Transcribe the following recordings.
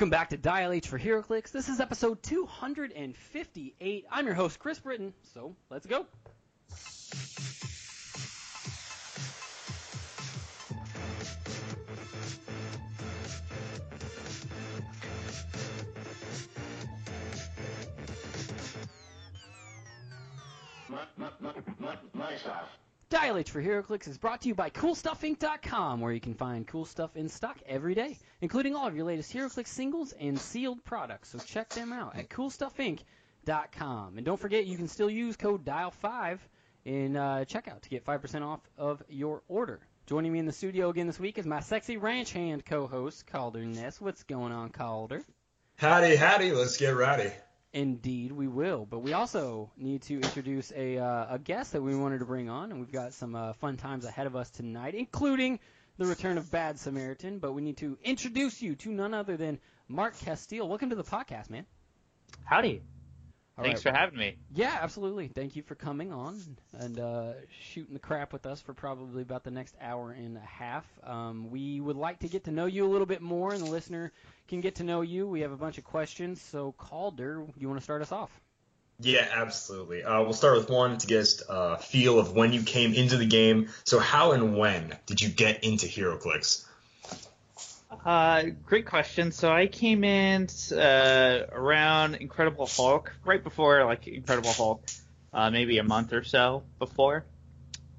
Welcome back to Dial H for HeroClix. This is episode 258. I'm your host, Chris Britton, so let's go. Dial H for HeroClix is brought to you by CoolStuffInc.com, where you can find cool stuff in stock every day, including all of your latest HeroClix singles and sealed products. So check them out at CoolStuffInc.com. And don't forget, you can still use code DIAL5 in uh, checkout to get 5% off of your order. Joining me in the studio again this week is my sexy ranch hand co-host, Calder Ness. What's going on, Calder? Howdy, howdy. Let's get rowdy. Indeed, we will. But we also need to introduce a, uh, a guest that we wanted to bring on, and we've got some uh, fun times ahead of us tonight, including the return of Bad Samaritan. But we need to introduce you to none other than Mark Castile. Welcome to the podcast, man. Howdy. All Thanks right. for having me. Yeah, absolutely. Thank you for coming on and uh, shooting the crap with us for probably about the next hour and a half. Um, we would like to get to know you a little bit more, and the listener can get to know you. We have a bunch of questions, so Calder, you want to start us off? Yeah, absolutely. Uh, we'll start with one to get a uh, feel of when you came into the game. So, how and when did you get into HeroClix? Uh, great question. So I came in uh, around Incredible Hulk, right before like Incredible Hulk, uh, maybe a month or so before.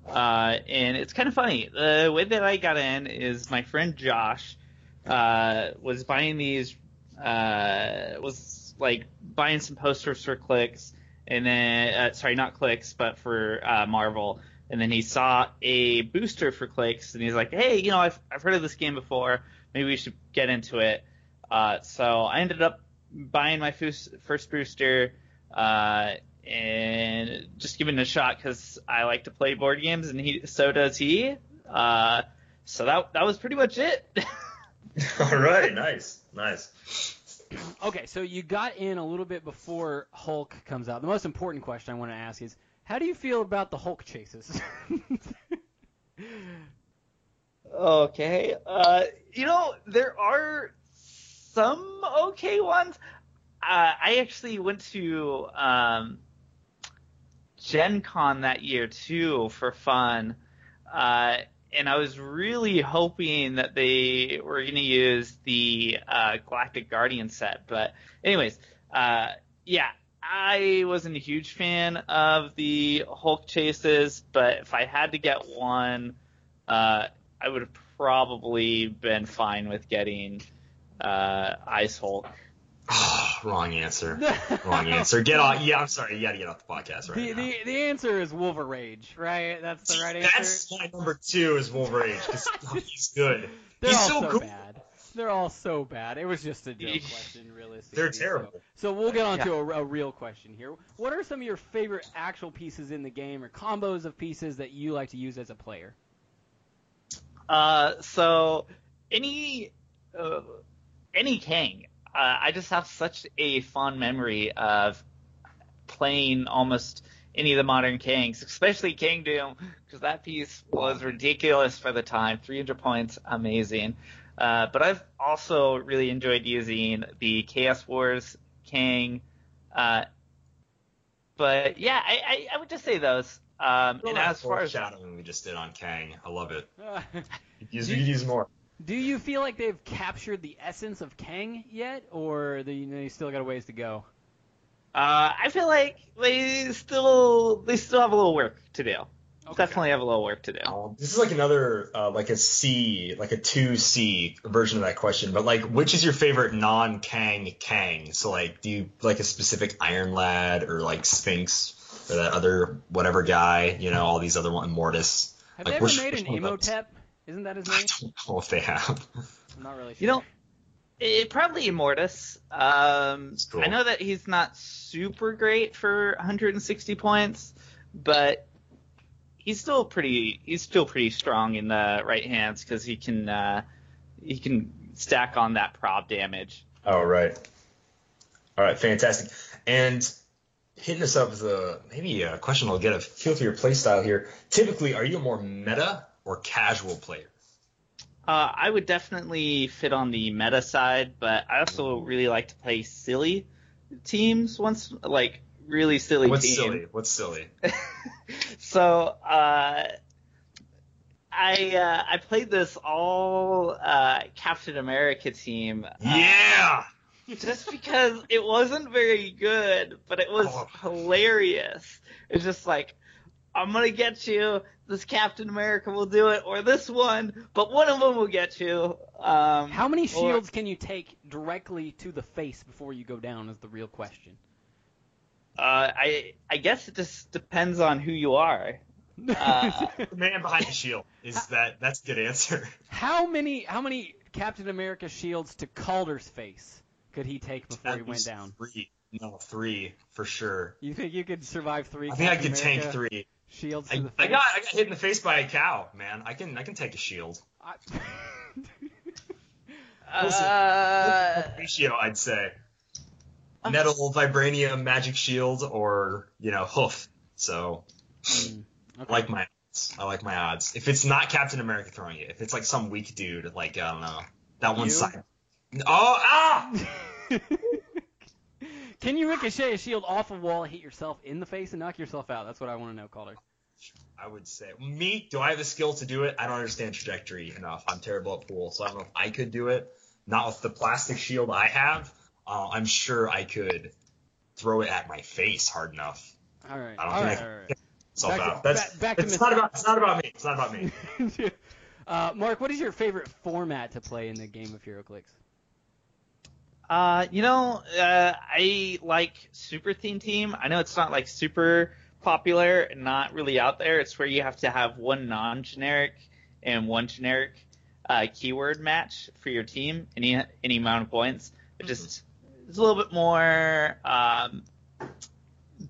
Uh, and it's kind of funny. The way that I got in is my friend Josh uh, was buying these, uh, was like buying some posters for clicks, and then uh, sorry, not clicks, but for uh, Marvel. And then he saw a booster for clicks, and he's like, "Hey, you know, I've I've heard of this game before. Maybe we should get into it." Uh, so I ended up buying my first, first booster uh, and just giving it a shot because I like to play board games, and he so does he. Uh, so that that was pretty much it. All right, nice, nice. Okay, so you got in a little bit before Hulk comes out. The most important question I want to ask is, how do you feel about the Hulk chases? Okay. Uh, you know, there are some okay ones. Uh, I actually went to um, Gen Con that year too for fun. Uh, and I was really hoping that they were going to use the uh, Galactic Guardian set. But, anyways, uh, yeah, I wasn't a huge fan of the Hulk chases, but if I had to get one, uh, I would have probably been fine with getting uh, Ice Hulk. Oh, wrong answer. Wrong answer. Get off. Yeah, I'm sorry. You got to get off the podcast right the, now. the the answer is Wolverage, right? That's the right answer. That's my number two is Wolverine because he's good. They're he's all so so cool. bad. They're all so bad. It was just a joke question, realistically. They're terrible. So, we'll get on to a, a real question here. What are some of your favorite actual pieces in the game, or combos of pieces that you like to use as a player? Uh, so any uh, any Kang, uh, I just have such a fond memory of playing almost any of the modern Kangs, especially Kang Doom, because that piece was ridiculous for the time. 300 points, amazing. Uh, but I've also really enjoyed using the Chaos Wars Kang. Uh, but yeah, I, I, I would just say those. Um, and as far as shadowing we just did on Kang, I love it. Uh, Use, Do you you- use more. do you feel like they've captured the essence of Kang yet, or they, they still got a ways to go? Uh, I feel like they still they still have a little work to do. Okay. Definitely have a little work to do. Um, this is like another, uh, like a C, like a two C version of that question. But like, which is your favorite non Kang Kang? So like, do you like a specific Iron Lad or like Sphinx or that other whatever guy? You know, all these other one, Mortis. Have Like, they ever which- made which an one? Emotep? Isn't that his name? I name? don't know if they have. I'm not really sure. You know, it, probably Immortus. Um, cool. I know that he's not super great for 160 points, but he's still pretty he's still pretty strong in the right hands because he can uh, he can stack on that prob damage. Oh right. All right, fantastic. And hitting us up with a maybe a question I'll get a feel for your play style here. Typically, are you a more meta or casual player? Uh, I would definitely fit on the meta side, but I also really like to play silly teams once, like really silly What's teams. silly? What's silly? so uh, I uh, I played this all uh, Captain America team. Yeah. Just because it wasn't very good, but it was Oh. hilarious. It's just like, I'm gonna get you. This Captain America will do it, or this one, but one of them will get you. Um, How many or- shields can you take directly to the face before you go down? Is the real question. Uh, I I guess it just depends on who you are. Uh, The man behind the shield is that. That's a good answer. how many how many Captain America shields to Calder's face could he take before he went down? Three. No, three for sure. You think you could survive three? I think I Captain could tank three. shields I, the. I got I got hit in the face by a cow, man. I can I can take a shield. I- uh, Ratio, I'd say. Nettle, vibranium, magic shield, or you know hoof. So Mm, I like my odds. I like my odds. If it's not Captain America throwing it, if it's like some weak dude, like I don't know, that one side. Oh ah! Can you ricochet a shield off a wall, hit yourself in the face, and knock yourself out? That's what I want to know, Calder. I would say me. Do I have the skill to do it? I don't understand trajectory enough. I'm terrible at pool, so I don't know if I could do it. Not with the plastic shield I have. Uh, I'm sure I could throw it at my face hard enough. All right. I don't all think right. I right. Back to- out. That's back- back it's not about it's not about me. It's not about me. uh, Mark, what is your favorite format to play in the game of HeroClix? Uh, you know, uh, I like Super Theme Team. I know it's not like super popular and not really out there. It's where you have to have one non-generic and one generic uh, keyword match for your team, any any amount of points. It just it's a little bit more um,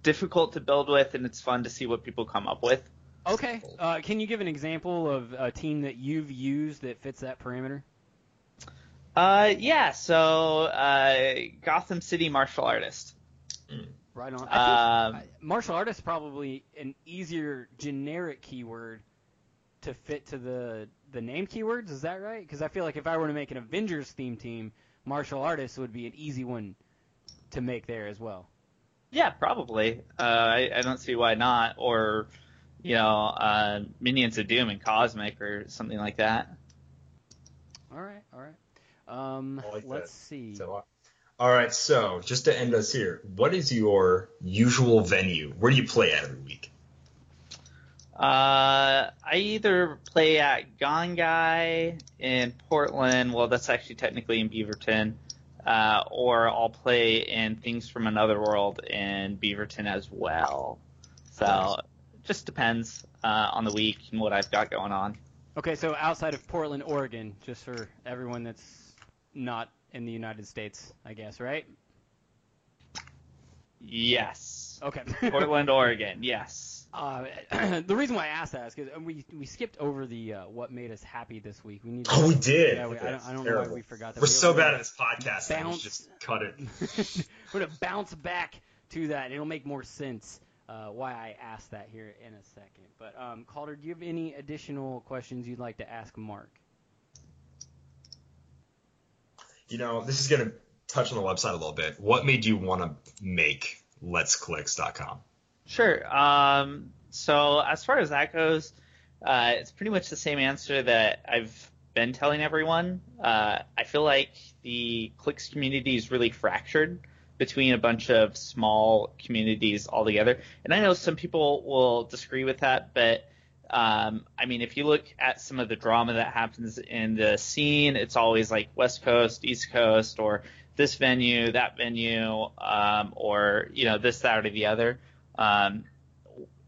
difficult to build with, and it's fun to see what people come up with. Okay. Uh, can you give an example of a team that you've used that fits that parameter? Uh, yeah. So uh, Gotham City martial artist. Right on. I think Um, martial artist is probably an easier generic keyword to fit to the the name keywords. Is that right? Because I feel like if I were to make an Avengers theme team, martial artist would be an easy one to make there as well. Yeah, probably. Uh, I, I don't see why not. Or, you know, uh, Minions of Doom and Cosmic or something like that. All right. All right. Um, like let's that. see. So, uh, all right. So just to end us here, what is your usual venue? Where do you play at every week? Uh, I either play at Gone Guy in Portland. Well, that's actually technically in Beaverton. Uh, or I'll play in Things from Another World in Beaverton as well. So, Nice. it just depends uh, on the week and what I've got going on. Okay, so outside of Portland, Oregon, just for everyone that's not in the United States, I guess, right? Yes. Okay. Portland, Oregon. Yes. Uh, the reason why I asked that is because we we skipped over the uh, what made us happy this week. We need. To, Oh, we did. Yeah, we, I don't, I don't know why we forgot that. We're We- so we- bad at this podcast. that we Bounce. just cut it. We're gonna bounce back to that, and it'll make more sense uh, why I asked that here in a second. But um, Calder, do you have any additional questions you'd like to ask Mark? You know, this is gonna touch on the website a little bit. What made you want to make Let'sClicks.com? Sure. Um, so as far as that goes, uh, it's pretty much the same answer that I've been telling everyone. Uh, I feel like the clicks community is really fractured between a bunch of small communities altogether. And I know some people will disagree with that, but um, I mean, if you look at some of the drama that happens in the scene, it's always like West Coast, East Coast, or this venue, that venue, um, or you know this, that, or the other. Um,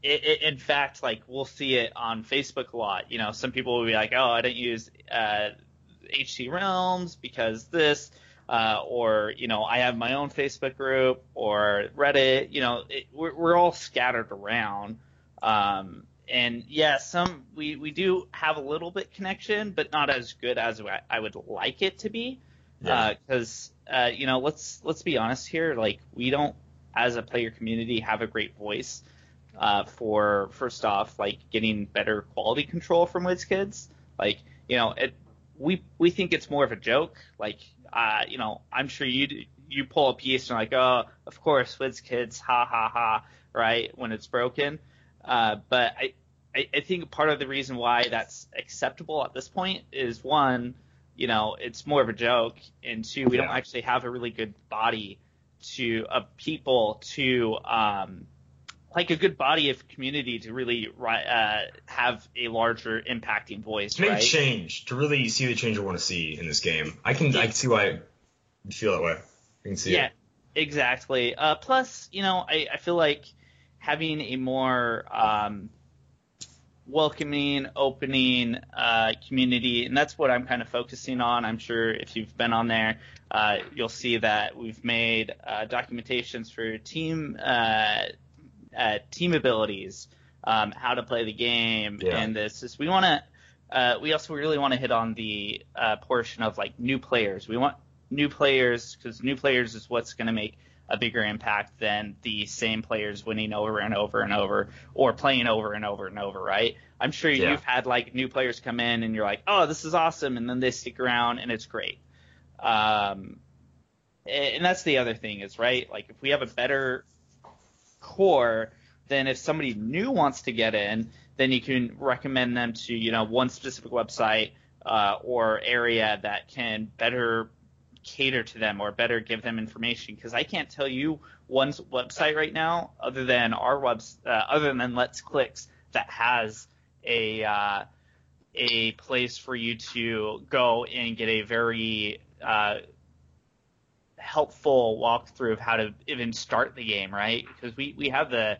it, it, in fact, like we'll see it on Facebook a lot. You know, some people will be like, "Oh, I don't use uh, HC Realms because this," uh, or you know, I have my own Facebook group or Reddit. You know, it, we're, we're all scattered around. Um, and yeah, some we, we do have a little bit connection, but not as good as I- I would like it to be. Yeah. Because uh, you know, let's let's be honest here. Like we don't, as a player community, have a great voice uh, for first off, like getting better quality control from WizKids. Like you know, it we we think it's more of a joke. Like, uh, you know, I'm sure you you pull a piece and like, oh, of course, WizKids, ha ha ha, right? When it's broken. Uh, but I, I I think part of the reason why that's acceptable at this point is one, you know, it's more of a joke, and two, we Yeah. don't actually have a really good body to of people to um like a good body of community to really uh, have a larger impacting voice, To make right? change, to really see the change I want to see in this game. I can I can see why you feel that way. I can see yeah, it. exactly. Uh, plus, you know, I, I feel like having a more um, welcoming, opening uh, community, and that's what I'm kind of focusing on. I'm sure if you've been on there, uh, you'll see that we've made uh, documentations for team uh, uh, team abilities, um, how to play the game, Yeah. and this is we want to. Uh, we also really want to hit on the uh, portion of like new players. We want new players because new players is what's going to make a bigger impact than the same players winning over and over and over or playing over and over and over, right? I'm sure Yeah. you've had like new players come in and you're like, oh, this is awesome, and then they stick around and it's great. Um, and that's the other thing is right, like if we have a better core, then if somebody new wants to get in, then you can recommend them to you know one specific website uh, or area that can better cater to them or better give them information because I can't tell you one s- website right now other than our webs uh, other than Let's Clicks that has a uh, a place for you to go and get a very uh, helpful walkthrough of how to even start the game, right? Because we, we have the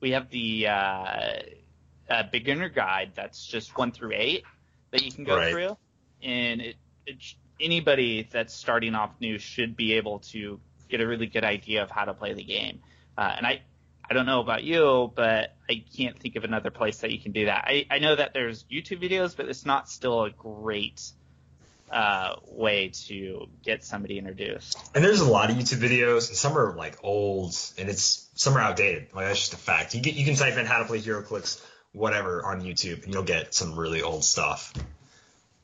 we have the uh, uh, beginner guide that's just one through eight that you can go Right. through, and it, it anybody that's starting off new should be able to get a really good idea of how to play the game. Uh, and I I don't know about you, but I can't think of another place that you can do that. I, I know that there's YouTube videos, but it's not still a great uh, way to get somebody introduced. And there's a lot of YouTube videos, and some are like old, and it's some are outdated. Like that's just a fact. You get you can type in how to play HeroClix, whatever, on YouTube, and you'll get some really old stuff.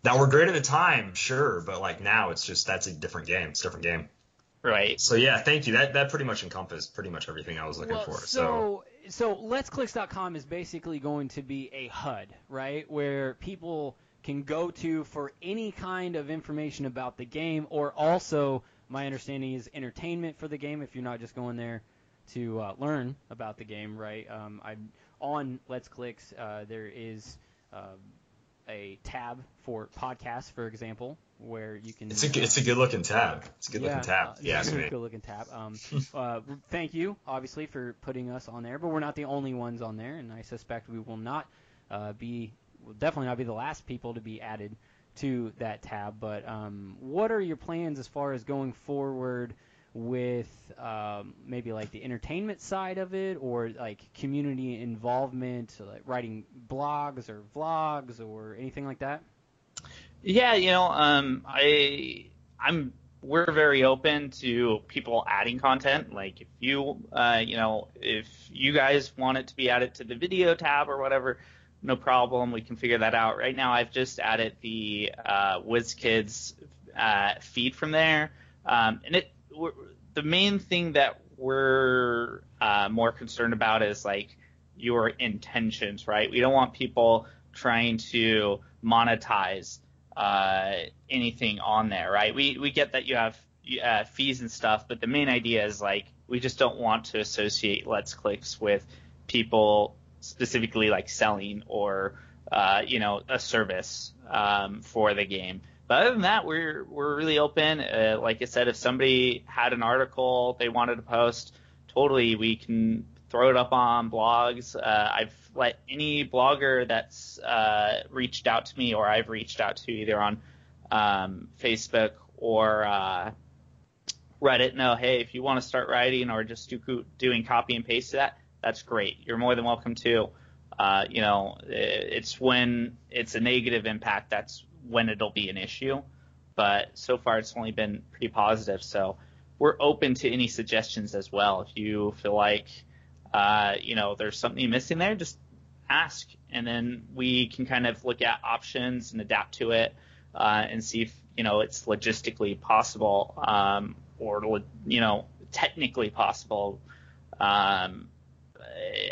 That were great at the time, sure, but like now it's just that's a different game. It's a different game. Right. So yeah, thank you. That that pretty much encompassed pretty much everything I was looking well, for. So so so letsclicks.com is basically going to be a HUD, right, where people can go to for any kind of information about the game, or also my understanding is entertainment for the game. If you're not just going there to uh, learn about the game, right? Um, I on Let's Clicks uh, there is uh, a tab for podcasts, for example, where you can. it's a it's a good looking tab. It's a good looking tab. uh, Yeah, ask me. good looking tab. Um, uh, thank you, obviously, for putting us on there, but we're not the only ones on there, and I suspect we will not uh, be, will definitely not be the last people to be added to that tab. But um, what are your plans as far as going forward with um, maybe like the entertainment side of it, or like community involvement, like writing blogs or vlogs or anything like that? Yeah, you know, um, I I'm we're very open to people adding content. Like if you uh, you know if you guys want it to be added to the video tab or whatever, no problem. We can figure that out. Right now, I've just added the uh, WizKids uh, feed from there, um, and it the main thing that we're uh, more concerned about is like your intentions, right? We don't want people trying to monetize uh, anything on there, right? We we get that you have uh, fees and stuff, but the main idea is like we just don't want to associate Let's Clicks with people specifically like selling or uh, you know a service um, for the game. But other than that, we're we're really open. Uh, like I said, if somebody had an article they wanted to post, totally we can throw it up on blogs. Uh, I've let any blogger that's uh, reached out to me or I've reached out to either on um, Facebook or uh, Reddit know, hey, if you want to start writing or just do, doing copy and paste that, that's great. You're more than welcome to. Uh, you know, it's when it's a negative impact that's when it'll be an issue. But so far, it's only been pretty positive. So we're open to any suggestions as well. If you feel like, uh, you know, there's something missing there, just ask, and then we can kind of look at options and adapt to it. uh, and see if you know it's logistically possible um, or you know technically possible, um,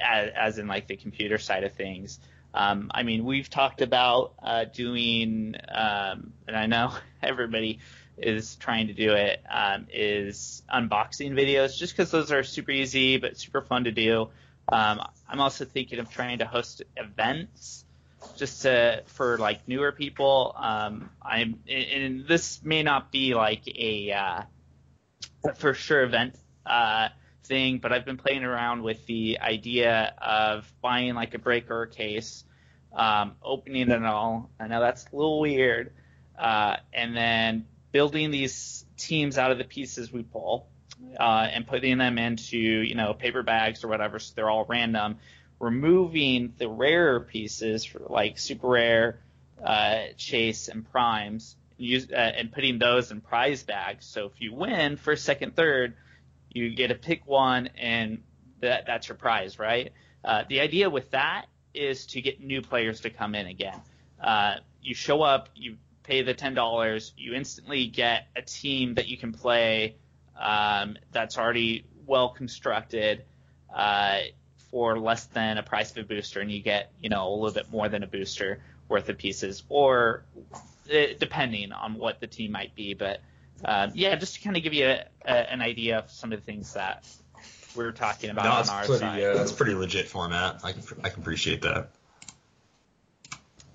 as, as, in like the computer side of things. Um, I mean, we've talked about uh, doing, um, and I know everybody is trying to do it. Um, is unboxing videos, just because those are super easy but super fun to do. Um, I'm also thinking of trying to host events just to for like newer people. Um, I'm and this may not be like a uh, for sure event uh, thing, but I've been playing around with the idea of buying like a breaker case, um, opening it all. I know that's a little weird, uh, and then building these teams out of the pieces we pull. Uh, and putting them into you know paper bags or whatever, so they're all random removing the rarer pieces for like super rare, uh, chase, and primes, use, uh, and putting those in prize bags. So if you win first, second, third, you get to pick one, and that that's your prize, right? Uh, the idea with that is to get new players to come in again. Uh, you show up, you pay the ten dollars, you instantly get a team that you can play um, that's already well constructed. Uh, for less than a price of a booster, and you get you know a little bit more than a booster worth of pieces, or it, eh, depending on what the team might be. But uh, yeah, just to kind of give you a, a, an idea of some of the things that we're talking about no, on our pretty, side. Yeah, that's pretty legit format. I can I can appreciate that.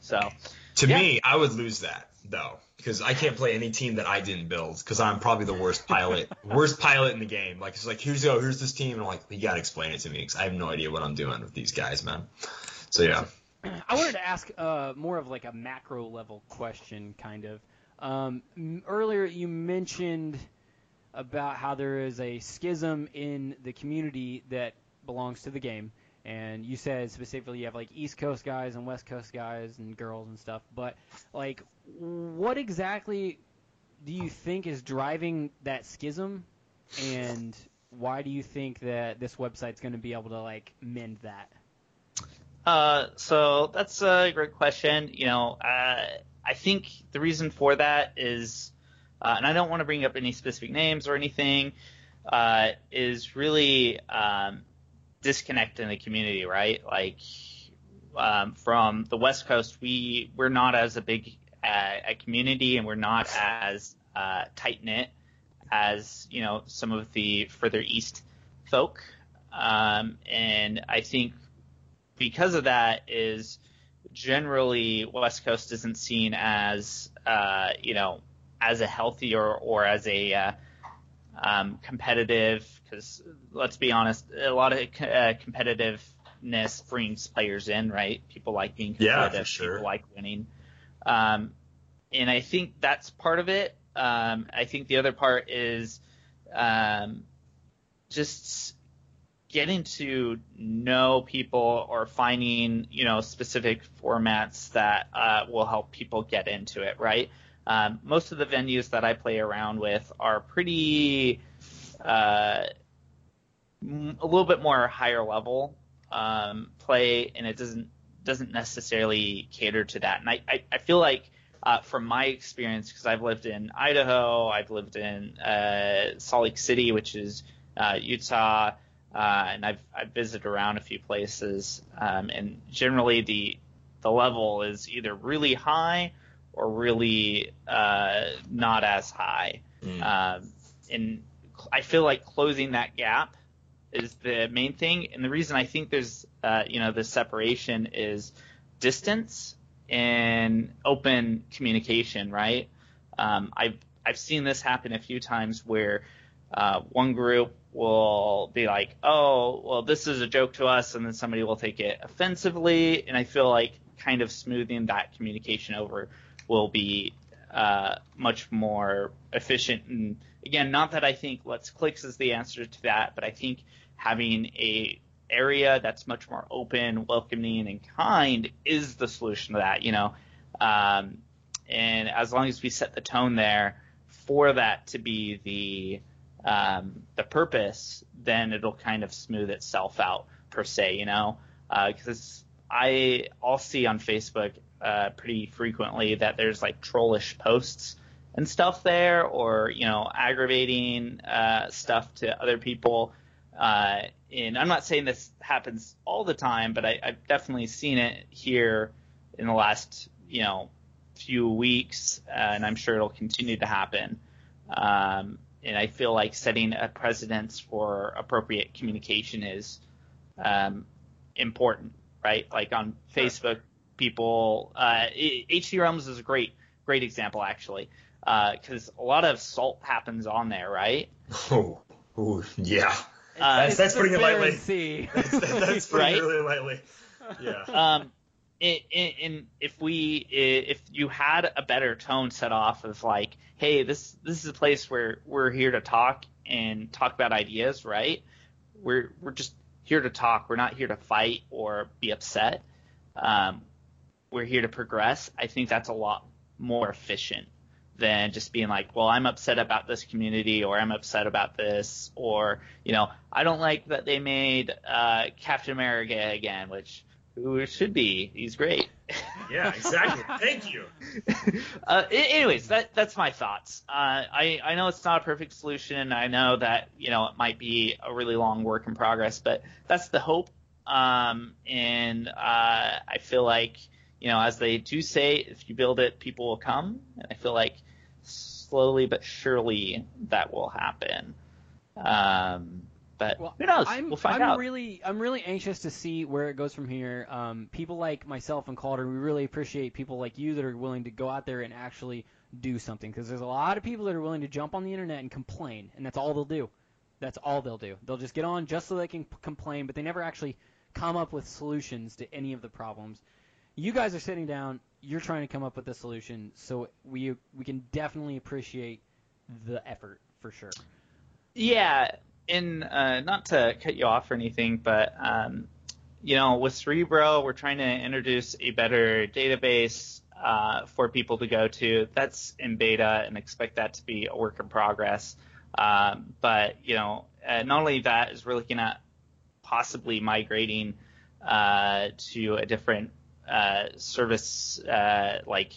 So to yeah. me, I would lose that though because I can't play any team that I didn't build because I'm probably the worst pilot, worst pilot in the game. Like it's like here's go, here's this team, and I'm like, you gotta explain it to me because I have no idea what I'm doing with these guys, man. So yeah. I wanted to ask uh, more of like a macro level question, kind of. Um, earlier you mentioned about how there is a schism in the community that belongs to the game and you said specifically you have like East Coast guys and West Coast guys and girls and stuff. But like, what exactly do you think is driving that schism, and why do you think that this website's going to be able to like mend that? Uh, so that's a great question. You know, uh, I think the reason for that is, uh, and I don't want to bring up any specific names or anything, uh, is really um, disconnect in the community, right? Like um, from the West Coast, we we're not as a big uh, a community, and we're not as uh, tight knit as you know some of the further east folk. Um, and I think because of that is generally West Coast isn't seen as uh, you know as a healthy or, or as a uh, um, competitive because let's be honest, a lot of uh, competitiveness brings players in, right? People like being competitive, yeah, sure. people like winning, um, and I think that's part of it. Um, I think the other part is um, just getting to know people or finding you know specific formats that uh, will help people get into it, right? Um, most of the venues that I play around with are pretty uh, a little bit more higher level um, play, and it doesn't doesn't necessarily cater to that. And I I, I feel like uh, from my experience, because I've lived in Idaho, I've lived in uh, Salt Lake City, which is uh, Utah, uh, and I've I've visited around a few places, um, and generally the the level is either really high or really uh, not as high. Mm. Um, and I feel like closing that gap is the main thing. And the reason I think there's, uh, you know, this separation is distance and open communication, right? Um, I've, I've seen this happen a few times where uh, one group will be like, oh, well, this is a joke to us, and then somebody will take it offensively. And I feel like kind of smoothing that communication over will be uh, much more efficient. And again, not that I think Let's Clicks is the answer to that, but I think having a area that's much more open, welcoming, and kind is the solution to that. You know, um, and as long as we set the tone there for that to be the um, the purpose, then it'll kind of smooth itself out per se. You know, because uh, I I'll see on Facebook uh, pretty frequently that there's like trollish posts and stuff there, or you know, aggravating uh, stuff to other people. Uh, and I'm not saying this happens all the time, but I, I've definitely seen it here in the last you know few weeks, uh, and I'm sure it'll continue to happen. Um, and I feel like setting a precedence for appropriate communication is um, important, right? Like on Facebook, people, uh, HC Realms is a great, great example actually, because uh, a lot of salt happens on there, right? Oh, oh yeah. Uh, that's that's putting it lightly. Sea. That's, that's putting Right? it really lightly. Yeah. um, and, if we if you had a better tone set off of like, hey, this this is a place where we're here to talk and talk about ideas, right? We're we're just here to talk. We're not here to fight or be upset. Um, we're here to progress. I think that's a lot more efficient than just being like, well, I'm upset about this community or I'm upset about this or, you know, I don't like that they made uh, Captain America again, which who it should be. He's great. Yeah, exactly. Thank you. uh, anyways, that that's my thoughts. Uh, I I know it's not a perfect solution. I know that you know it might be a really long work in progress, but that's the hope. Um, and uh, I feel like you know, as they do say, if you build it, people will come. And I feel like slowly but surely that will happen. Um, but Well, who knows? I'm, we'll find I'm out. really, I'm really anxious to see where it goes from here. Um, people like myself and Calder, we really appreciate people like you that are willing to go out there and actually do something. Because there's a lot of people that are willing to jump on the internet and complain, and that's all they'll do. That's all they'll do. They'll just get on just so they can p- complain, but they never actually come up with solutions to any of the problems. You guys are sitting down. You're trying to come up with a solution, so we we can definitely appreciate the effort for sure. Yeah, and uh, not to cut you off or anything, but um, you know, with Cerebro, we're trying to introduce a better database uh, for people to go to. That's in beta, and expect that to be a work in progress. Um, but you know, uh, not only that is we're looking at possibly migrating uh, to a different uh, service uh, like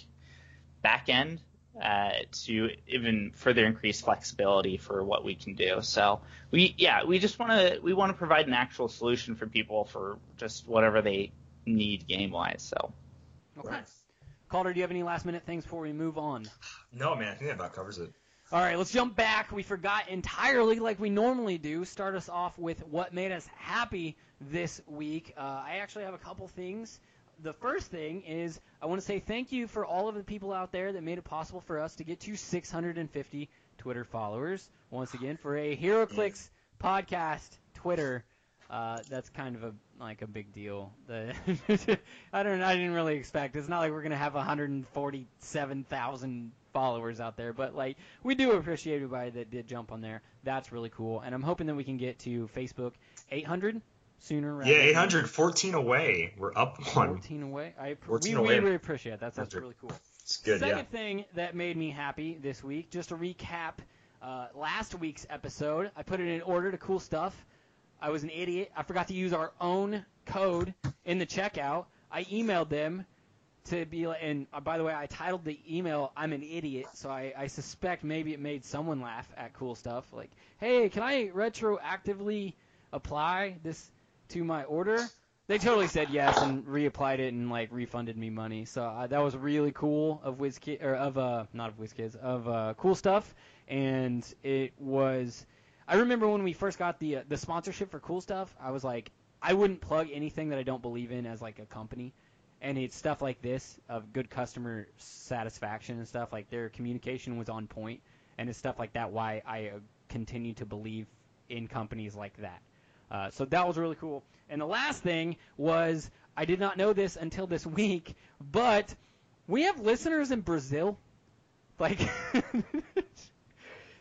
backend uh, to even further increase flexibility for what we can do. So we, yeah, we just want to we want to provide an actual solution for people for just whatever they need game wise. So Okay. Right. Calder, do you have any last minute things before we move on? No, man, I think that about covers it. All right, let's jump back. We forgot entirely, like we normally do, start us off with what made us happy this week. Uh, I actually have a couple things. The first thing is I want to say thank you for all of the people out there that made it possible for us to get to 650 Twitter followers. Once again, for a HeroClix podcast Twitter, uh, that's kind of a like a big deal. The I don't I didn't really expect. It's not like we're gonna have 147,000 followers out there, but like we do appreciate everybody that did jump on there. That's really cool, and I'm hoping that we can get to Facebook 800 sooner. rather Yeah, than 814 away. We're up one. 14 away. I appre- 14 we, away. really appreciate that. That's, that's really cool. It's good, Second yeah. thing that made me happy this week, just to recap uh, last week's episode, I put it in order to cool stuff. I was an idiot. I forgot to use our own code in the checkout. I emailed them to be like, and uh, by the way, I titled the email "I'm an idiot," so I, I suspect maybe it made someone laugh at cool stuff. Like, hey, can I retroactively apply this to my order? They totally said yes and reapplied it and like refunded me money. So uh, that was really cool of WizKid or of uh not of WizKids of uh, cool stuff. And it was. I remember when we first got the uh, the sponsorship for cool stuff. I was like, I wouldn't plug anything that I don't believe in as like a company. And it's stuff like this of good customer satisfaction and stuff like their communication was on point, and it's stuff like that why I uh, continue to believe in companies like that. Uh, so that was really cool. And the last thing was I did not know this until this week, but we have listeners in Brazil. Like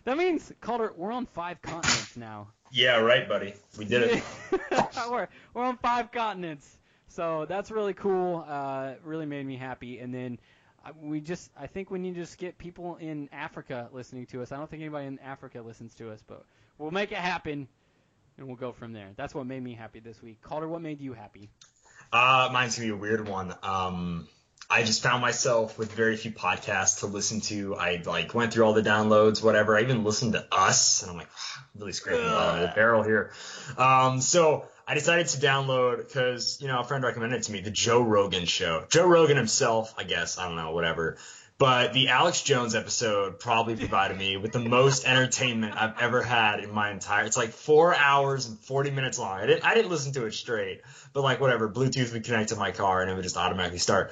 that means Calder, we're on five continents now. Yeah, right, buddy. We did it. we're, we're on five continents. So that's really cool. Uh, really made me happy. And then uh, we just, I think we need to just get people in Africa listening to us. I don't think anybody in Africa listens to us, but we'll make it happen, and we'll go from there. That's what made me happy this week. Calder, what made you happy? Uh, mine's gonna be a weird one. Um, I just found myself with very few podcasts to listen to. I like went through all the downloads, whatever. I even listened to Us, and I'm like, really scraping the bottom of the barrel here. Um, so I decided to download because you know a friend recommended it to me, the Joe Rogan show. Joe Rogan himself, I guess, I don't know, whatever. But the Alex Jones episode probably provided me with the most entertainment I've ever had in my entire. It's like four hours and forty minutes long. I didn't I didn't listen to it straight, but like whatever, Bluetooth would connect to my car and it would just automatically start.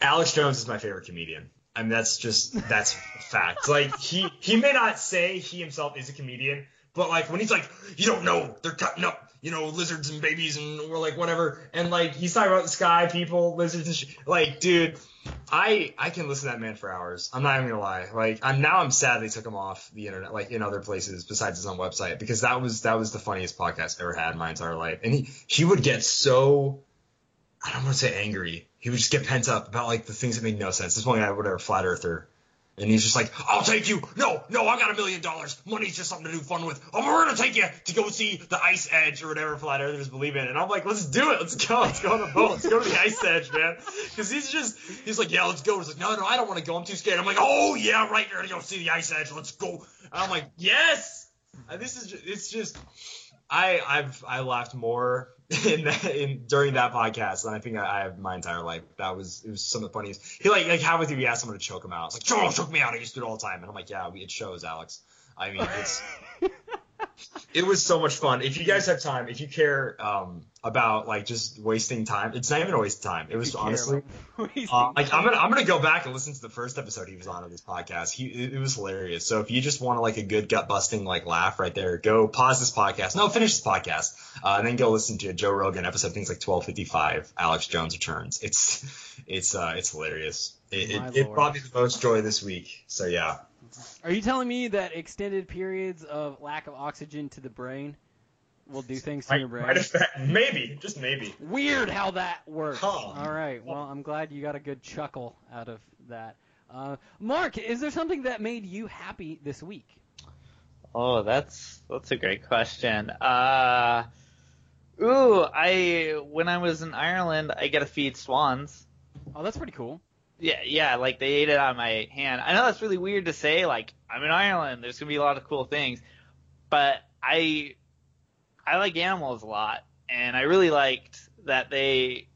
Alex Jones is my favorite comedian. I mean that's just that's fact. Like he he may not say he himself is a comedian, but like when he's like, you don't know, they're cutting up you know, lizards and babies and we're like whatever. And like he's talking about the sky, people, lizards and sh- like, dude, I I can listen to that man for hours. I'm not even gonna lie. Like I'm now I'm sad they took him off the internet, like in other places besides his own website, because that was that was the funniest podcast I've ever had in my entire life. And he he would get so I don't want to say angry. He would just get pent up about like the things that made no sense. This one guy, whatever, flat earther and he's just like, I'll take you. No, no, I got a million dollars. Money's just something to do fun with. Oh, we're gonna take you to go see the Ice Edge or whatever flat earthers believe in. And I'm like, let's do it. Let's go. Let's go on the boat. Let's go to the Ice Edge, man. Because he's just, he's like, yeah, let's go. He's like, no, no, I don't want to go. I'm too scared. I'm like, oh yeah, right. You're gonna go see the Ice Edge. Let's go. And I'm like, yes. And this is, just, it's just, I, I've, I laughed more in that in during that podcast than I think I, I, have my entire life. That was it was some of the funniest. He like like how with you he asked someone to choke him out. It's like choke, choke me out. I used to do it all the time. And I'm like, yeah, we, it shows, Alex. I mean, it's it was so much fun. If you guys have time, if you care um, about like just wasting time, it's not even a waste of time. It was honestly uh, like I'm gonna I'm gonna go back and listen to the first episode he was on of this podcast. He it, it was hilarious. So if you just want to like a good gut busting like laugh right there, go pause this podcast. No, finish this podcast, uh, and then go listen to a Joe Rogan episode. Things like 1255. Alex Jones returns. It's it's uh it's hilarious. It, it, it brought me the most joy this week. So yeah. Are you telling me that extended periods of lack of oxygen to the brain will do things to might, your brain? Might affect, maybe, just maybe. Weird how that works. Huh. All right. Well, I'm glad you got a good chuckle out of that. Uh, Mark, is there something that made you happy this week? Oh, that's that's a great question. Uh, ooh, I when I was in Ireland, I get to feed swans. Oh, that's pretty cool. Yeah, yeah, like they ate it on my hand. I know that's really weird to say. Like I'm in Ireland, there's gonna be a lot of cool things, but I I like animals a lot, and I really liked that they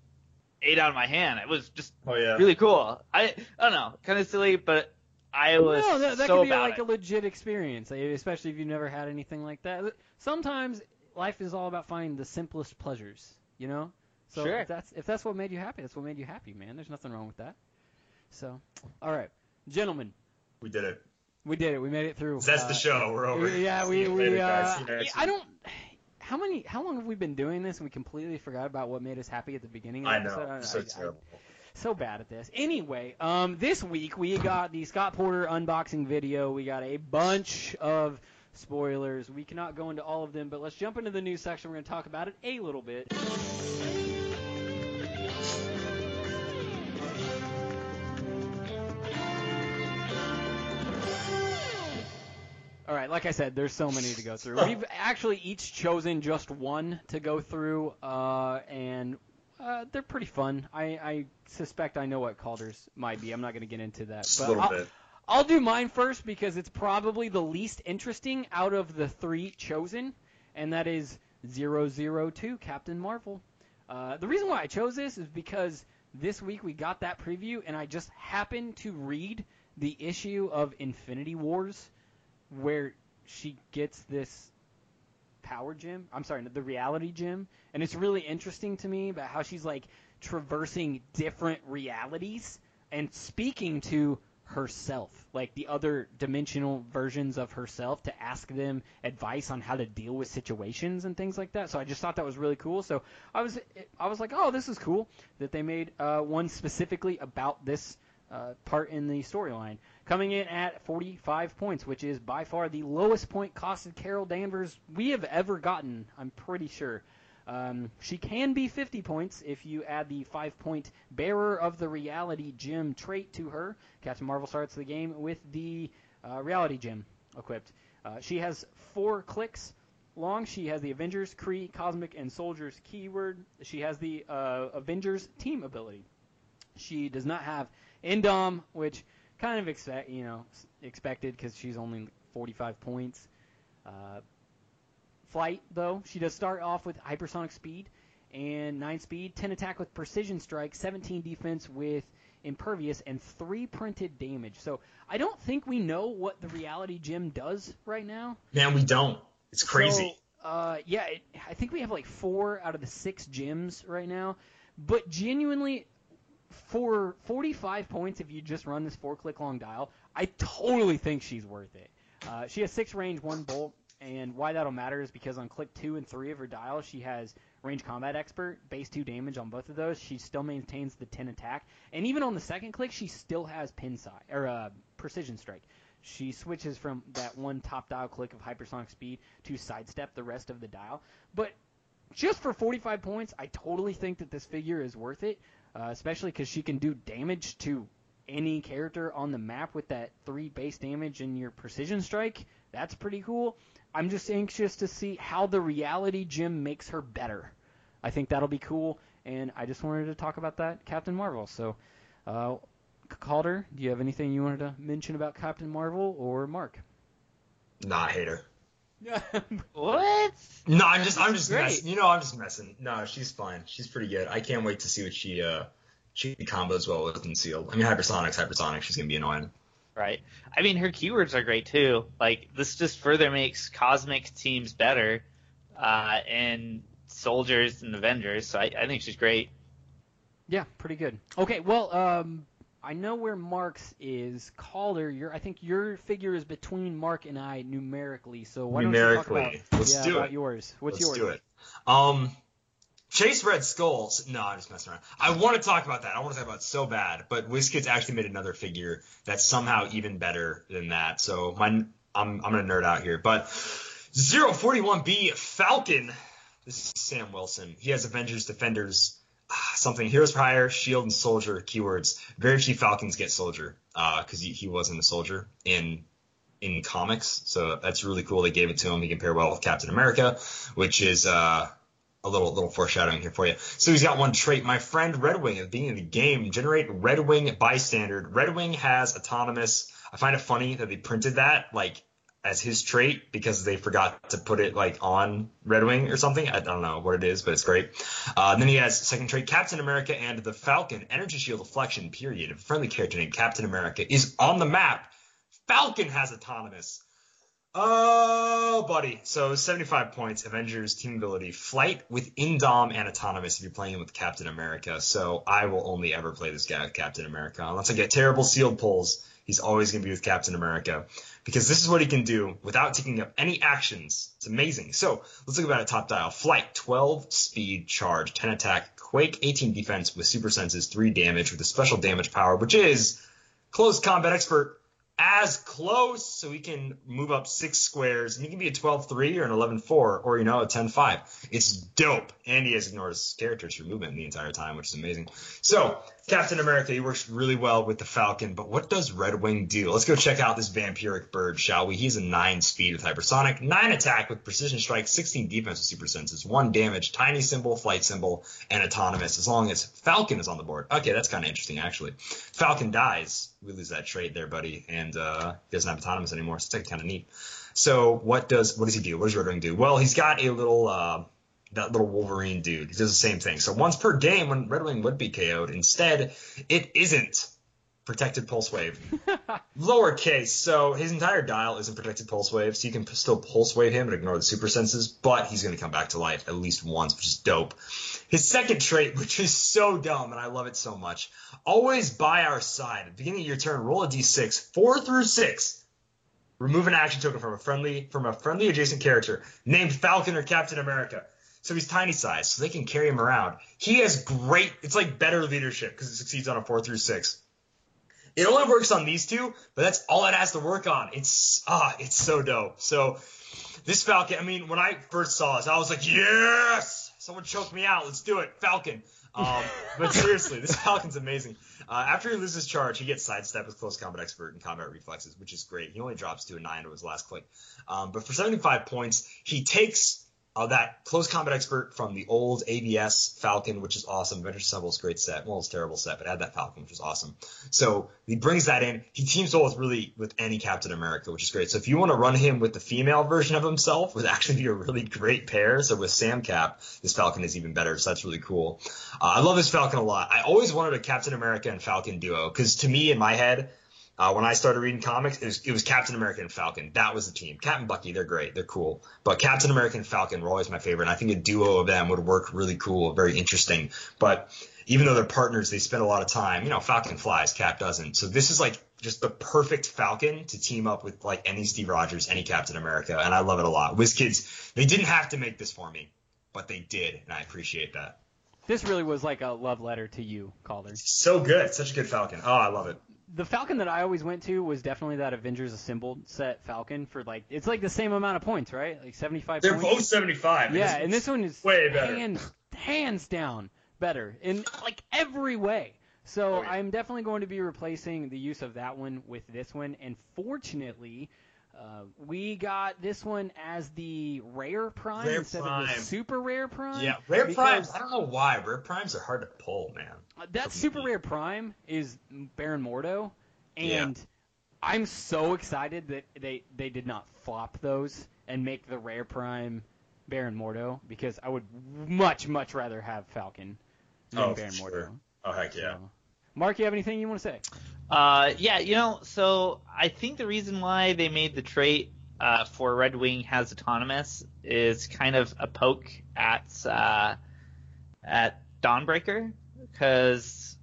ate on my hand. It was just oh, yeah. really cool. I I don't know, kind of silly, but I was no, that, that so could be about like it. a legit experience, especially if you've never had anything like that. Sometimes life is all about finding the simplest pleasures, you know. So Sure. if that's if that's what made you happy, that's what made you happy, man. There's nothing wrong with that. So, all right, gentlemen, We did it. we did it. We made it through. That's Uh, the show. We're over. Yeah, See we you we uh, See you next I don't. How many? How long have we been doing this and we completely forgot about what made us happy at the beginning? Of I the know. episode? So terrible. so bad at this. Anyway, um, this week we got the Scott Porter unboxing video. We got a bunch of spoilers. We cannot go into all of them, but let's jump into the news section. We're going to talk about it a little bit. All right, like I said, there's so many to go through. We've actually each chosen just one to go through, uh, and uh, they're pretty fun. I, I suspect I know what Calder's might be. I'm not going to get into that. Just a little I'll, bit. I'll do mine first because it's probably the least interesting out of the three chosen, and that is 002 Captain Marvel. Uh, the reason why I chose this is because this week we got that preview, and I just happened to read the issue of Infinity Wars where she gets this power gem. I'm sorry, the reality gem, and it's really interesting to me about how she's like traversing different realities and speaking to herself, like the other dimensional versions of herself, to ask them advice on how to deal with situations and things like that. So I just thought that was really cool. So I was I was like, oh, this is cool that they made uh, one specifically about this uh, part in the storyline. Coming in at 45 points, which is by far the lowest point costed Carol Danvers we have ever gotten, I'm pretty sure. Um, she can be 50 points if you add the 5 point bearer of the reality gem trait to her. Captain Marvel starts the game with the uh, reality gem equipped. Uh, she has 4 clicks long. She has the Avengers, Kree, Cosmic, and Soldiers keyword. She has the uh, Avengers team ability. She does not have Indom, which kind of expect you know expected because she's only 45 points. Uh, flight though, she does start off with hypersonic speed and 9 speed, 10 attack with precision strike, 17 defense with impervious, and 3 printed damage. So I don't think we know what the reality gem does right now. Man, we don't. It's crazy. So, uh, yeah, it, I think we have like four out of the six gems right now. But genuinely, for 45 points, if you just run this four click long dial, I totally think she's worth it. Uh, she has six range, one bolt, and why that'll matter is because on click two and three of her dial, she has range combat expert, base two damage on both of those. She still maintains the 10 attack, and even on the second click, she still has pin side or uh, precision strike. She switches from that one top dial click of hypersonic speed to sidestep the rest of the dial. But just for 45 points, I totally think that this figure is worth it, uh, especially because she can do damage to any character on the map with that three base damage and your precision strike. That's pretty cool. I'm just anxious to see how the reality gem makes her better. I think that'll be cool, and I just wanted to talk about that Captain Marvel. So, uh, Calder, do you have anything you wanted to mention about Captain Marvel or Mark? Nah, I hate her. What? No, I'm just, I'm just messing. You know, I'm just messing. No, she's fine. She's pretty good. I can't wait to see what she, uh, she combos well with concealed. I mean, hypersonics, hypersonics. She's gonna be annoying. Right. I mean, her keywords are great too. Like this just further makes cosmic teams better, uh, and soldiers and Avengers. So I, I think she's great. Yeah, pretty good. Okay, well, um, I know where Mark's is. Calder, your I think your figure is between Mark and I numerically. So why don't you talk about, Numerically. Let's yeah, do about it. yours? What's Let's yours? do it. Um, Chase Red Skulls. No, I'm just messing around. I want to talk about that. I want to talk about it so bad. But WizKids actually made another figure that's somehow even better than that. So my, I'm, I'm gonna nerd out here. But 041B Falcon. This is Sam Wilson. He has Avengers, Defenders, something Heroes Hire, Shield, and Soldier keywords. Very few Falcons get Soldier because he, he wasn't a soldier in in comics. So that's really cool. They gave it to him. He can pair well with Captain America, which is uh, a little little foreshadowing here for you. So he's got one trait. My friend Red Wing at the beginning of the game generate Red Wing bystander. Red Wing has autonomous. I find it funny that they printed that like as his trait because they forgot to put it like on Red Wing or something. I don't know what it is, but it's great. Uh, then he has second trait Captain America and the Falcon energy shield deflection period. A friendly character named Captain America is on the map. Falcon has autonomous. Oh, buddy. So 75 points, Avengers team ability, flight with Indom and autonomous if you're playing with Captain America. So I will only ever play this guy with Captain America. Unless I get terrible sealed pulls, he's always going to be with Captain America. Because this is what he can do without taking up any actions. It's amazing. So let's look about it top dial. Flight, 12 speed, charge, 10 attack, quake, 18 defense with super senses, 3 damage with a special damage power, which is close combat expert as close so he can move up six squares and he can be a 12-3 or an 11-4 or you know a 10-5 it's dope and he has ignored his characters for movement the entire time which is amazing. So captain america he works really well with the falcon but what does red wing do? Let's go check out this vampiric bird shall we? He's a 9 speed with hypersonic 9 attack with precision strike 16 defense with super senses 1 damage tiny symbol flight symbol and autonomous as long as falcon is on the board. Okay that's kind of interesting actually. Falcon dies we lose that trait there, buddy, and uh, he doesn't have autonomous anymore. So it's kind of neat. So what does what does he do? What does Red Wing do? Well, he's got a little uh, that little Wolverine dude. He does the same thing. So once per game, when Red Wing would be KO'd, instead it isn't protected pulse wave. Lowercase. So his entire dial isn't protected pulse wave, so you can still pulse wave him and ignore the super senses, but he's going to come back to life at least once, which is dope. His second trait, which is so dumb, and I love it so much, always by our side. At the beginning of your turn, roll a d6, four through six. Remove an action token from a friendly from a friendly adjacent character named Falcon or Captain America. So he's tiny size, so they can carry him around. He has great. It's like better leadership because it succeeds on a four through six. It only works on these two, but that's all it has to work on. It's ah, it's so dope. So this Falcon, I mean, when I first saw this, I was like, yes, someone choked me out. Let's do it, Falcon. Um, but seriously, this Falcon's amazing. Uh, after he loses charge, he gets sidestep with close combat expert and combat reflexes, which is great. He only drops to a nine to his last click. Um, but for 75 points, he takes uh, that close combat expert from the old ABS Falcon, which is awesome. Avengers Assemble's great set. Well, it's terrible set, but had that Falcon, which was awesome. So he brings that in. He teams well with really with any Captain America, which is great. So if you want to run him with the female version of himself, would actually be a really great pair. So with Sam Cap, this Falcon is even better. So that's really cool. Uh, I love this Falcon a lot. I always wanted a Captain America and Falcon duo because to me in my head uh, when I started reading comics, it was, it was Captain America and Falcon. That was the team. Captain Bucky, they're great. They're cool. But Captain America and Falcon were always my favorite. And I think a duo of them would work really cool, very interesting. But even though they're partners, they spend a lot of time. You know, Falcon flies, Cap doesn't. So this is like just the perfect Falcon to team up with like any Steve Rogers, any Captain America. And I love it a lot. WizKids, they didn't have to make this for me, but they did. And I appreciate that. This really was like a love letter to you, Calder. So good. Such a good Falcon. Oh, I love it the Falcon that I always went to was definitely that Avengers Assembled set Falcon for like it's like the same amount of points, right? Like 75 They're points. both 75. Yeah, and this one is way better. Hands, hands down better in like every way. So Oh, yeah. I'm definitely going to be replacing the use of that one with this one. And fortunately, uh, we got this one as the rare prime Rare instead of the super rare prime. Yeah, rare primes. I don't know why. Rare primes are hard to pull, man. Uh, That super me. rare prime is Baron Mordo, Yeah. and I'm so excited that they they did not flop those and make the rare prime Baron Mordo because I would much much rather have Falcon than Oh, Baron for Mordo. Oh heck yeah. So- Mark, you have anything you want to say? Uh, yeah, you know, so I think the reason why they made the trait uh, for Red Wing has autonomous is kind of a poke at uh, at Dawnbreaker because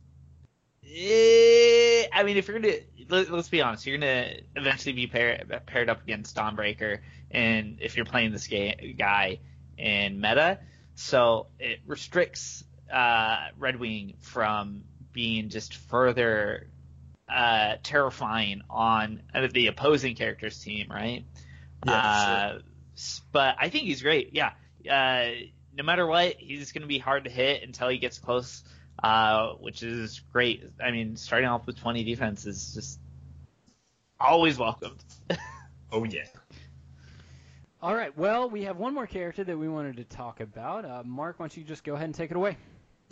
I mean, if you're gonna let, us be honest, you're gonna eventually be pair, paired up against Dawnbreaker, and if you're playing this ga- guy in meta, so it restricts uh, Red Wing from being just further uh, terrifying on uh, the opposing character's team, right? Yeah, uh, s- But I think he's great. Yeah. Uh, no matter what, he's going to be hard to hit until he gets close, uh, which is great. I mean, starting off with 20 defense is just always welcomed. Oh yeah. All right. Well, we have one more character that we wanted to talk about. Uh, Mark, why don't you just go ahead and take it away?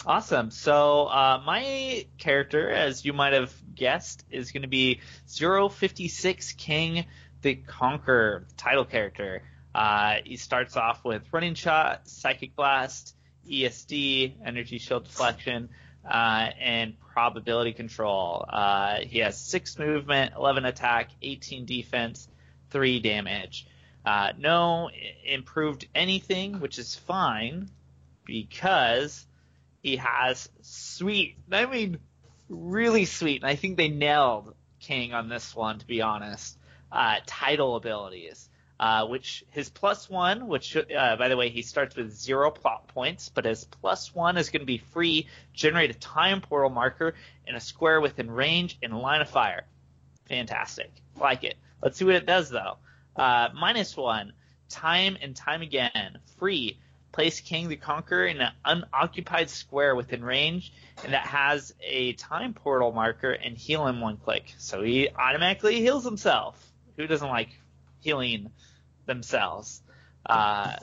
Awesome. So uh, my character, as you might have guessed, is going to be 056 Kang the Conqueror, title character. Uh, he starts off with Running Shot, Psychic Blast, ESD, Energy Shield Deflection, uh, and Probability Control. Uh, he has 6 movement, 11 attack, 18 defense, 3 damage. Uh, no improved anything, which is fine because he has sweet, I mean, really sweet, and I think they nailed Kang on this one, to be honest. Uh, title abilities, uh, which his plus one, which uh, by the way he starts with zero plot points, but his plus one is going to be free. Generate a time portal marker in a square within range in line of fire. Fantastic, like it. Let's see what it does though. Uh, minus one, time and time again, free. Place Kang the Conqueror in an unoccupied square within range, and that has a time portal marker and heal him one click. So he automatically heals himself. Who doesn't like healing themselves? Uh,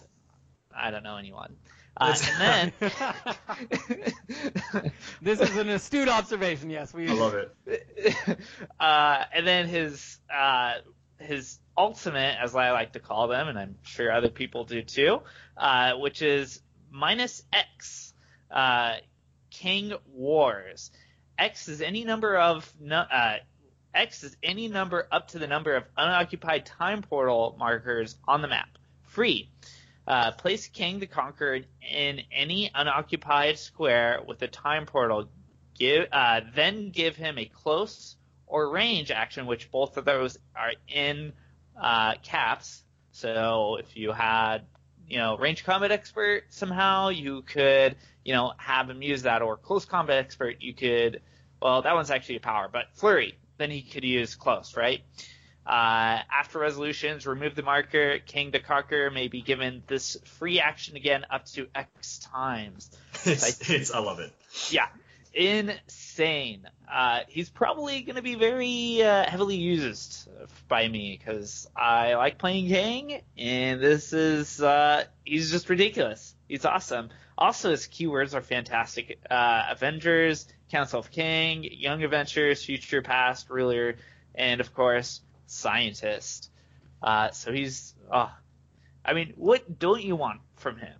I don't know anyone. Uh, and then this is an astute observation. Yes, we. I love it. uh, and then his uh, his ultimate, as I like to call them, and I'm sure other people do too, uh, which is minus X, uh, Kang Wars. X is any number of uh, X is any number up to the number of unoccupied time portal markers on the map. Free. Uh, place Kang the Conqueror in any unoccupied square with a time portal. Give uh, then give him a close or range action, which both of those are in uh, caps. So if you had, you know, range combat expert somehow, you could, you know, have him use that, or close combat expert, you could. Well, that one's actually a power, but flurry, then he could use close, right? Uh, after resolutions, remove the marker. Kang to Conquer may be given this free action again up to X times. It's, it's I love it. Yeah, insane. Uh, he's probably going to be very uh, heavily used by me because I like playing Kang, and this is uh, he's just ridiculous. He's awesome. Also, his keywords are fantastic. Uh, Avengers, Council of Kang, Young Avengers, Future, Past, Ruler, and of course, Scientist. Uh, so he's, oh, I mean, what don't you want from him?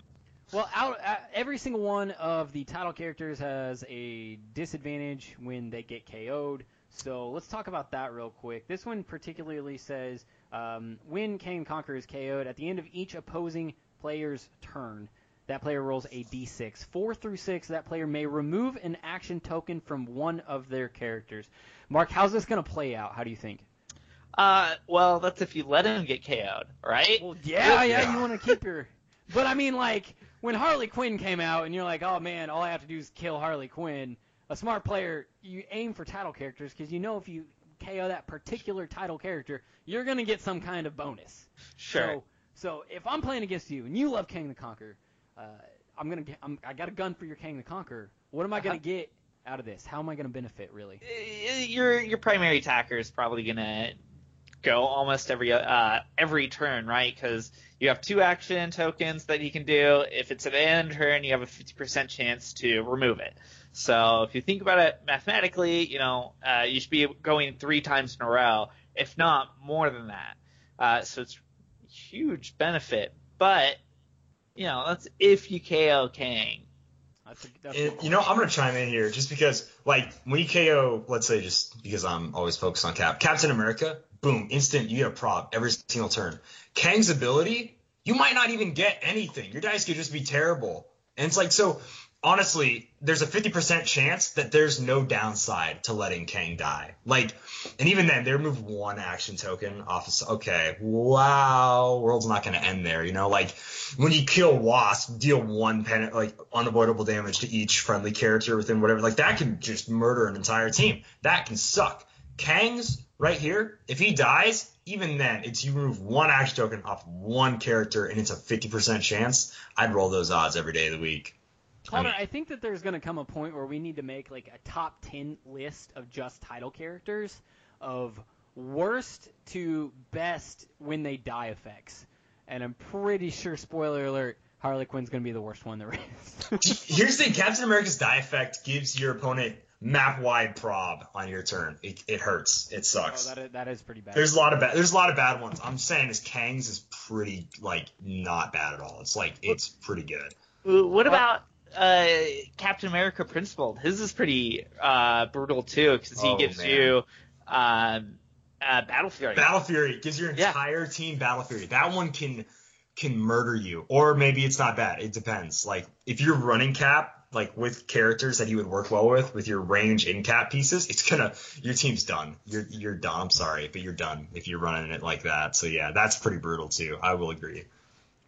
Well, out, uh, every single one of the title characters has a disadvantage when they get KO'd. So let's talk about that real quick. This one particularly says um, when Kang Conqueror is KO'd, at the end of each opposing player's turn, that player rolls a d6. Four through six, that player may remove an action token from one of their characters. Mark, how's this going to play out? How do you think? Uh, well, that's if you let him get KO'd, right? Well, yeah, yeah, you want to keep your. But I mean, like when Harley Quinn came out, and you're like, oh man, all I have to do is kill Harley Quinn. A smart player, you aim for title characters because you know if you KO that particular title character, you're gonna get some kind of bonus. Sure. So, so if I'm playing against you and you love Kang the Conqueror, uh, I'm gonna get, I'm, I got a gun for your Kang the Conqueror. What am I gonna Uh-huh. get out of this? How am I gonna benefit really? Uh, your your primary attacker is probably gonna go almost every uh every turn, right? Because you have two action tokens that he can do. If it's an the end turn, you have a 50% chance to remove it. So if you think about it mathematically, you know uh, you should be going three times in a row, if not more than that. Uh, so it's huge benefit, but you know that's if you KO Kang. That's a, that's It- you know, I'm gonna chime in here just because, like, when you KO, let's say, just because I'm always focused on Cap, Captain America, boom, instant, you get a prob every single turn. Kang's ability, you might not even get anything. Your dice could just be terrible, and it's like so. Honestly, there's a 50% chance that there's no downside to letting Kang die. Like, and even then, they remove one action token off. Of, okay, wow, world's not gonna end there. You know, like when you kill Wasp, deal one pen like unavoidable damage to each friendly character within whatever. Like that can just murder an entire team. That can suck. Kang's right here. If he dies, even then, it's you remove one action token off one character, and it's a 50% chance. I'd roll those odds every day of the week. Connor, I I think that there's going to come a point where we need to make like a top 10 list of just title characters of worst to best when they die effects. And I'm pretty sure, spoiler alert, Harley Quinn's going to be the worst one there is. Here's the thing: Captain America's die effect gives your opponent map wide prob on your turn. It, it hurts. It oh, sucks. that is, that is pretty bad. There's a lot of bad. There's a lot of bad ones. I'm saying is Kang's is pretty like not bad at all. It's like it's pretty good. What about uh, Captain America Principled? His is pretty uh, brutal too because he Oh, gives man. you um, uh, Battle Fury. Battle Fury gives your Yeah. entire team Battle Fury. That one can can murder you, or maybe it's not bad. It depends. Like if you're running Cap like with characters that he would work well with with your range in Cap pieces, it's gonna your team's done. You're you're done. I'm sorry, but you're done if you're running it like that. So yeah, that's pretty brutal too. I will agree.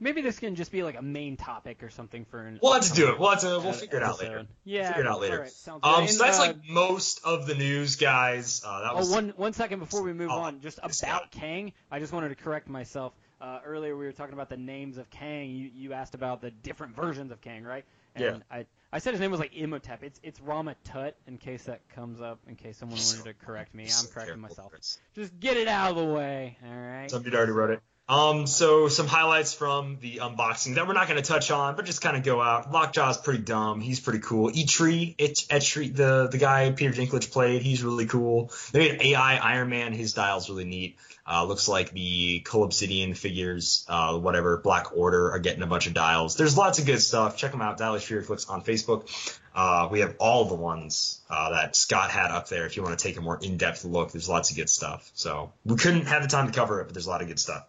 Maybe this can just be like a main topic or something for an. We'll have to do it. We'll have to. We'll figure it out later. Yeah. Figure it out later. Right, sounds good. Um, And, so that's uh, like most of the news, guys. Uh, that was Oh, one one second before we move Oh, on, just about Kang, I just wanted to correct myself. Uh, earlier we were talking about the names of Kang. You you asked about the different versions of Kang, right? And Yeah. I I said his name was like Imhotep. It's it's Rama Tut. In case that comes up, in case someone wanted to correct me, I'm correcting myself. Just get it out of the way, all right? Somebody already wrote it. Um, so some highlights from the unboxing that we're not going to touch on, but just kind of go out. Lockjaw's pretty dumb. He's pretty cool. Etch, the the guy Peter Dinklage played, he's really cool. They made AI Iron Man. His style's really neat. Uh, looks like the Cull Obsidian figures, uh, whatever Black Order are getting a bunch of dials. There's lots of good stuff. Check them out. Dial Fear Clicks on Facebook. Uh, we have all the ones uh, that Scott had up there. If you want to take a more in-depth look, there's lots of good stuff. So we couldn't have the time to cover it, but there's a lot of good stuff.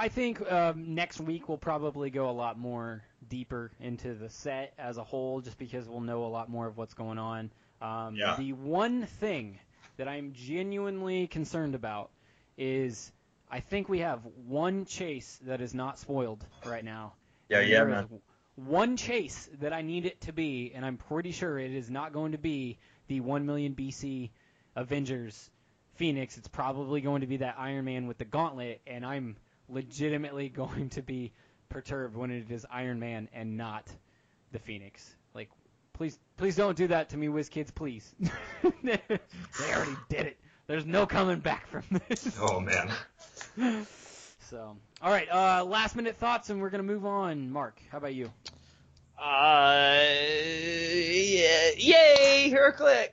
I think um, next week we'll probably go a lot more deeper into the set as a whole, just because we'll know a lot more of what's going on. Um, Yeah. The one thing that I'm genuinely concerned about is I think we have one chase that is not spoiled right now. Yeah, yeah, man. One chase that I need it to be, and I'm pretty sure it is not going to be the 1 million BC Avengers Phoenix. It's probably going to be that Iron Man with the gauntlet, and I'm legitimately going to be perturbed when it is Iron Man and not the Phoenix. Like, Please, please don't do that to me, WizKids, please. they already did it. There's no coming back from this. Oh man. So, all right, uh, last minute thoughts, and we're gonna move on. Mark, how about you? Uh, yeah, yay, HeroClix.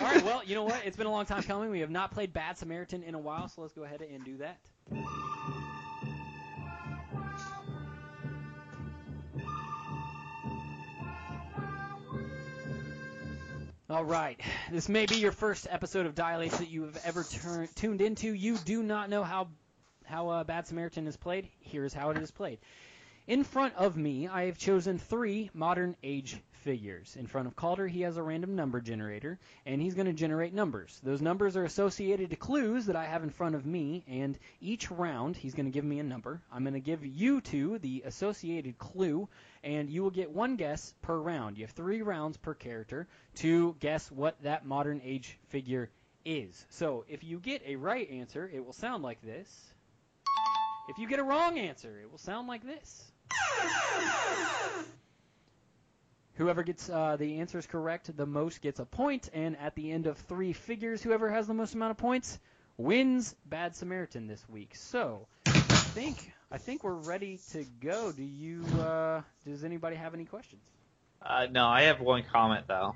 All right, well, you know what? It's been a long time coming. We have not played Bad Samaritan in a while, so let's go ahead and do that. All right, this may be your first episode of Dilates that you have ever tuned into. You do not know how how uh, Bad Samaritan is played. Here's how it is played. In front of me, I have chosen three modern age figures. In front of Calder, he has a random number generator, and he's going to generate numbers. Those numbers are associated to clues that I have in front of me, and each round, he's going to give me a number. I'm going to give you two the associated clue, and you will get one guess per round. You have three rounds per character to guess what that modern age figure is. So if you get a right answer, it will sound like this. If you get a wrong answer, it will sound like this. Whoever gets uh, the answers correct the most gets a point, and at the end of three figures, whoever has the most amount of points wins Bad Samaritan this week. So, I think I think we're ready to go. Do you? Uh, does anybody have any questions? Uh, no, I have one comment though.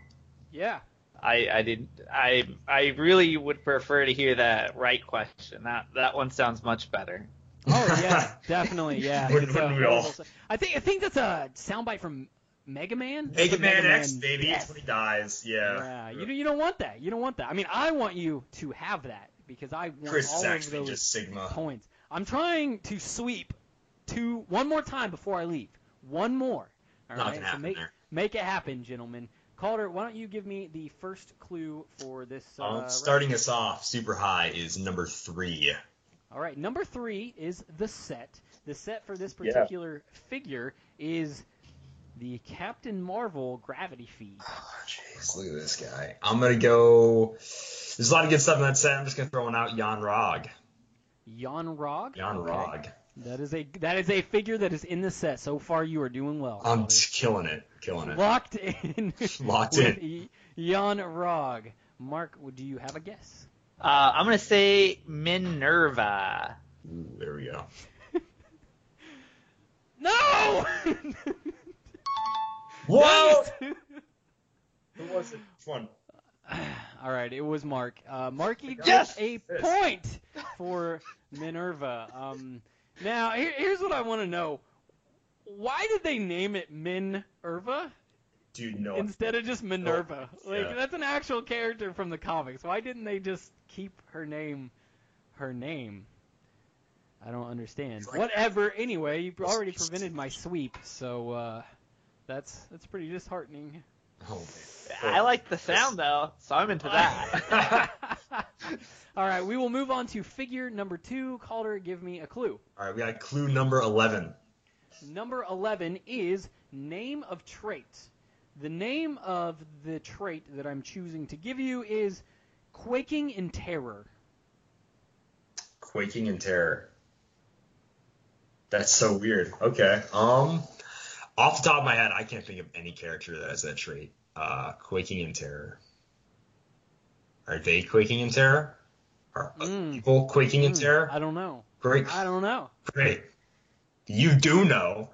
Yeah. I, I didn't. I I really would prefer to hear that right question. That that one sounds much better. Oh yeah, definitely. Yeah. Wouldn't- It's a wouldn't we all? I think I think that's a soundbite from Mega Man. Mega Man Mega X, Man baby, Death. it's when he dies. Yeah. Yeah, you you don't want that. You don't want that. I mean, I want you to have that because I want Chris all is of actually those just Sigma. points. I'm trying to sweep two one more time before I leave. One more. All Not right, gonna so happen make there. make it happen, gentlemen. Calder, why don't you give me the first clue for this? Uh, Um, round? starting us off super high is number three. All right, number three is the set. The set for this Yeah. particular figure is the Captain Marvel gravity feed. Oh, jeez, look at this guy. I'm gonna go. There's a lot of good stuff in that set. I'm just gonna throw one out. Jan Rog. Jan Rog. Jan Okay. Rog. That is a that is a figure that is in the set. So far, you are doing well. I'm Calder. killing it. Killing it. Locked in. Locked with in. Jan Rog. Mark, do you have a guess? Uh, I'm gonna say Minerva. Ooh, there we go. No! Whoa! Dang Who was it? Which one? All right, it was Mark. Uh, Marky gets Yes! a point for Minerva. Um, now, here, here's what I want to know. Why did they name it Minerva Dude, no. instead of just Minerva? Like yeah. that's an actual character from the comics. Why didn't they just keep her name her name? I don't understand. Like- Whatever. Anyway, you already prevented my sweep, so uh, that's that's pretty disheartening. Oh, I like the sound though, so I'm into that. All right, we will move on to figure number two. Calder, give me a clue. All right, we got clue number 11. Number 11 is name of trait. The name of the trait that I'm choosing to give you is quaking in terror. Quaking in terror. That's so weird. Okay. Um, off the top of my head, I can't think of any character that has that trait. Uh, quaking in terror. Are they quaking in terror? Are Mm. people quaking in Hmm, terror? I don't know. Great. I don't know. Great. You do know.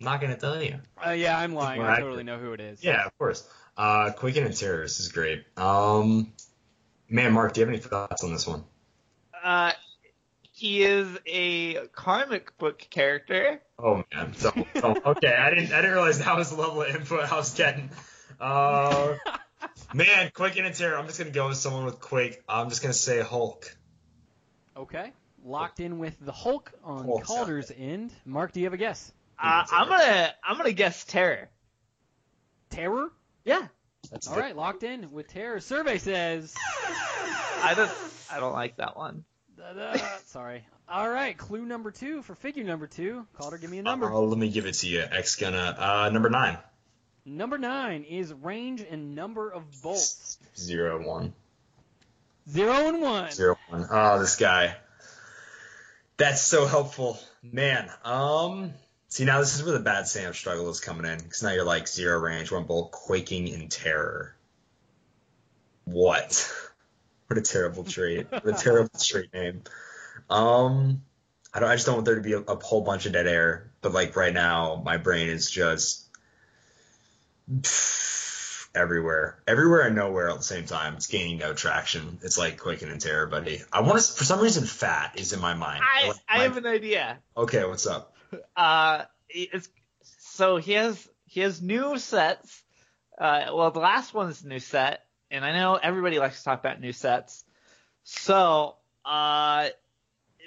I'm not gonna tell you. Uh, yeah, I'm lying. more I totally know who it is. Yeah, of course. Uh, quaking in terror. This is great. Um, man, Mark, do you have any thoughts on this one? uh, he is a comic book character. Oh man. So, so okay, I didn't I didn't realize that was the level of input I was getting. Uh, man, Quake and Terror. I'm just gonna go with someone with Quake. I'm just gonna say Hulk. Okay. Locked in with the Hulk on Hulk, Calder's end. Mark, do you have a guess? Uh, I'm gonna I'm gonna guess Terror. Terror? Yeah, That's All right, locked in with Terror. Survey says. I don't I don't like that one. Sorry. All right, clue number two for figure number two. Calder, give me a number. Uh, let me give it to you. X gonna uh number nine. Number nine is range and number of bolts. Zero one. Zero and one. Zero one. Oh, this guy. That's so helpful, man. Um, See, now this is where the bad Sam struggle is coming in, because now you're like zero range, one bolt, quaking in terror. What? what a terrible trait. What a terrible trait name. Um, I don't. I just don't want there to be a, a whole bunch of dead air. But like right now, my brain is just everywhere, everywhere and nowhere at the same time. It's gaining no traction. It's like quaking in terror, buddy. I want to. For some reason, fat is in my mind. I, like I my- have an idea. Okay, what's up? Uh, it's so he has he has new sets. Uh, well, the last one's a new set, and I know everybody likes to talk about new sets. So, uh,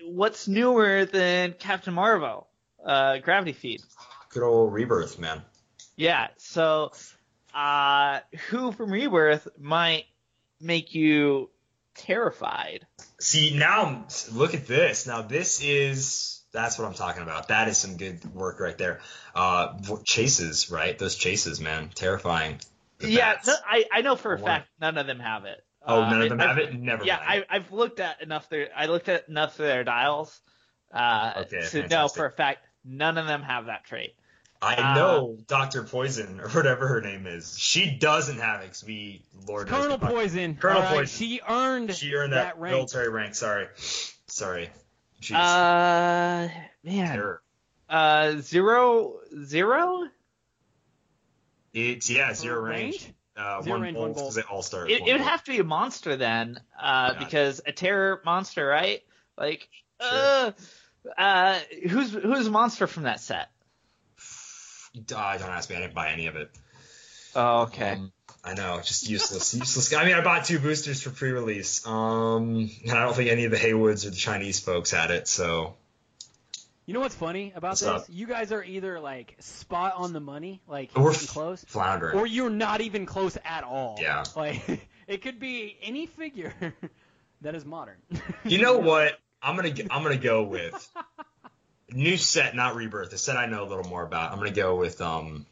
what's newer than Captain Marvel? Uh, Gravity Feed. Good old rebirth, man. Yeah. So, uh, who from Rebirth might make you terrified? See now, look at this. Now this is that's what I'm talking about. That is some good work right there. Uh, chases, right? Those chases, man, terrifying. The yeah, bats. th- I I know for a want fact none of them have it. oh, Uh, none of them I- have it. Never yeah, mind. I, I've looked at enough their I looked at enough of their dials uh, Okay, to know for a fact none of them have that trait. I uh, know Doctor Poison or whatever her name is. She doesn't have it 'cause we Lord Colonel Poison. Colonel All right, Poison. She earned. She earned that, that rank. military rank. Sorry, sorry. Jeez. Uh, man, Terror. uh, zero zero. It's yeah, zero range. Uh, Zero one range, bolt one bolt. because they all start. It, it would bolt. have to be a monster then, uh, Yeah. because a terror monster, right? Like, Sure. uh, uh, who's who's a monster from that set? Uh, don't ask me. I didn't buy any of it. Oh, okay. Um, I know, just useless, useless. I mean, I bought two boosters for pre-release. Um, and I don't think any of the Haywoods or the Chinese folks had it. So You know what's funny about What's this? up? You guys are either like spot on the money, like f- close, floundering. or you're not even close at all. Yeah. Like it could be any figure that is modern. you know what? I'm gonna I'm gonna go with new set, not rebirth. The set I know a little more about. I'm gonna go with um.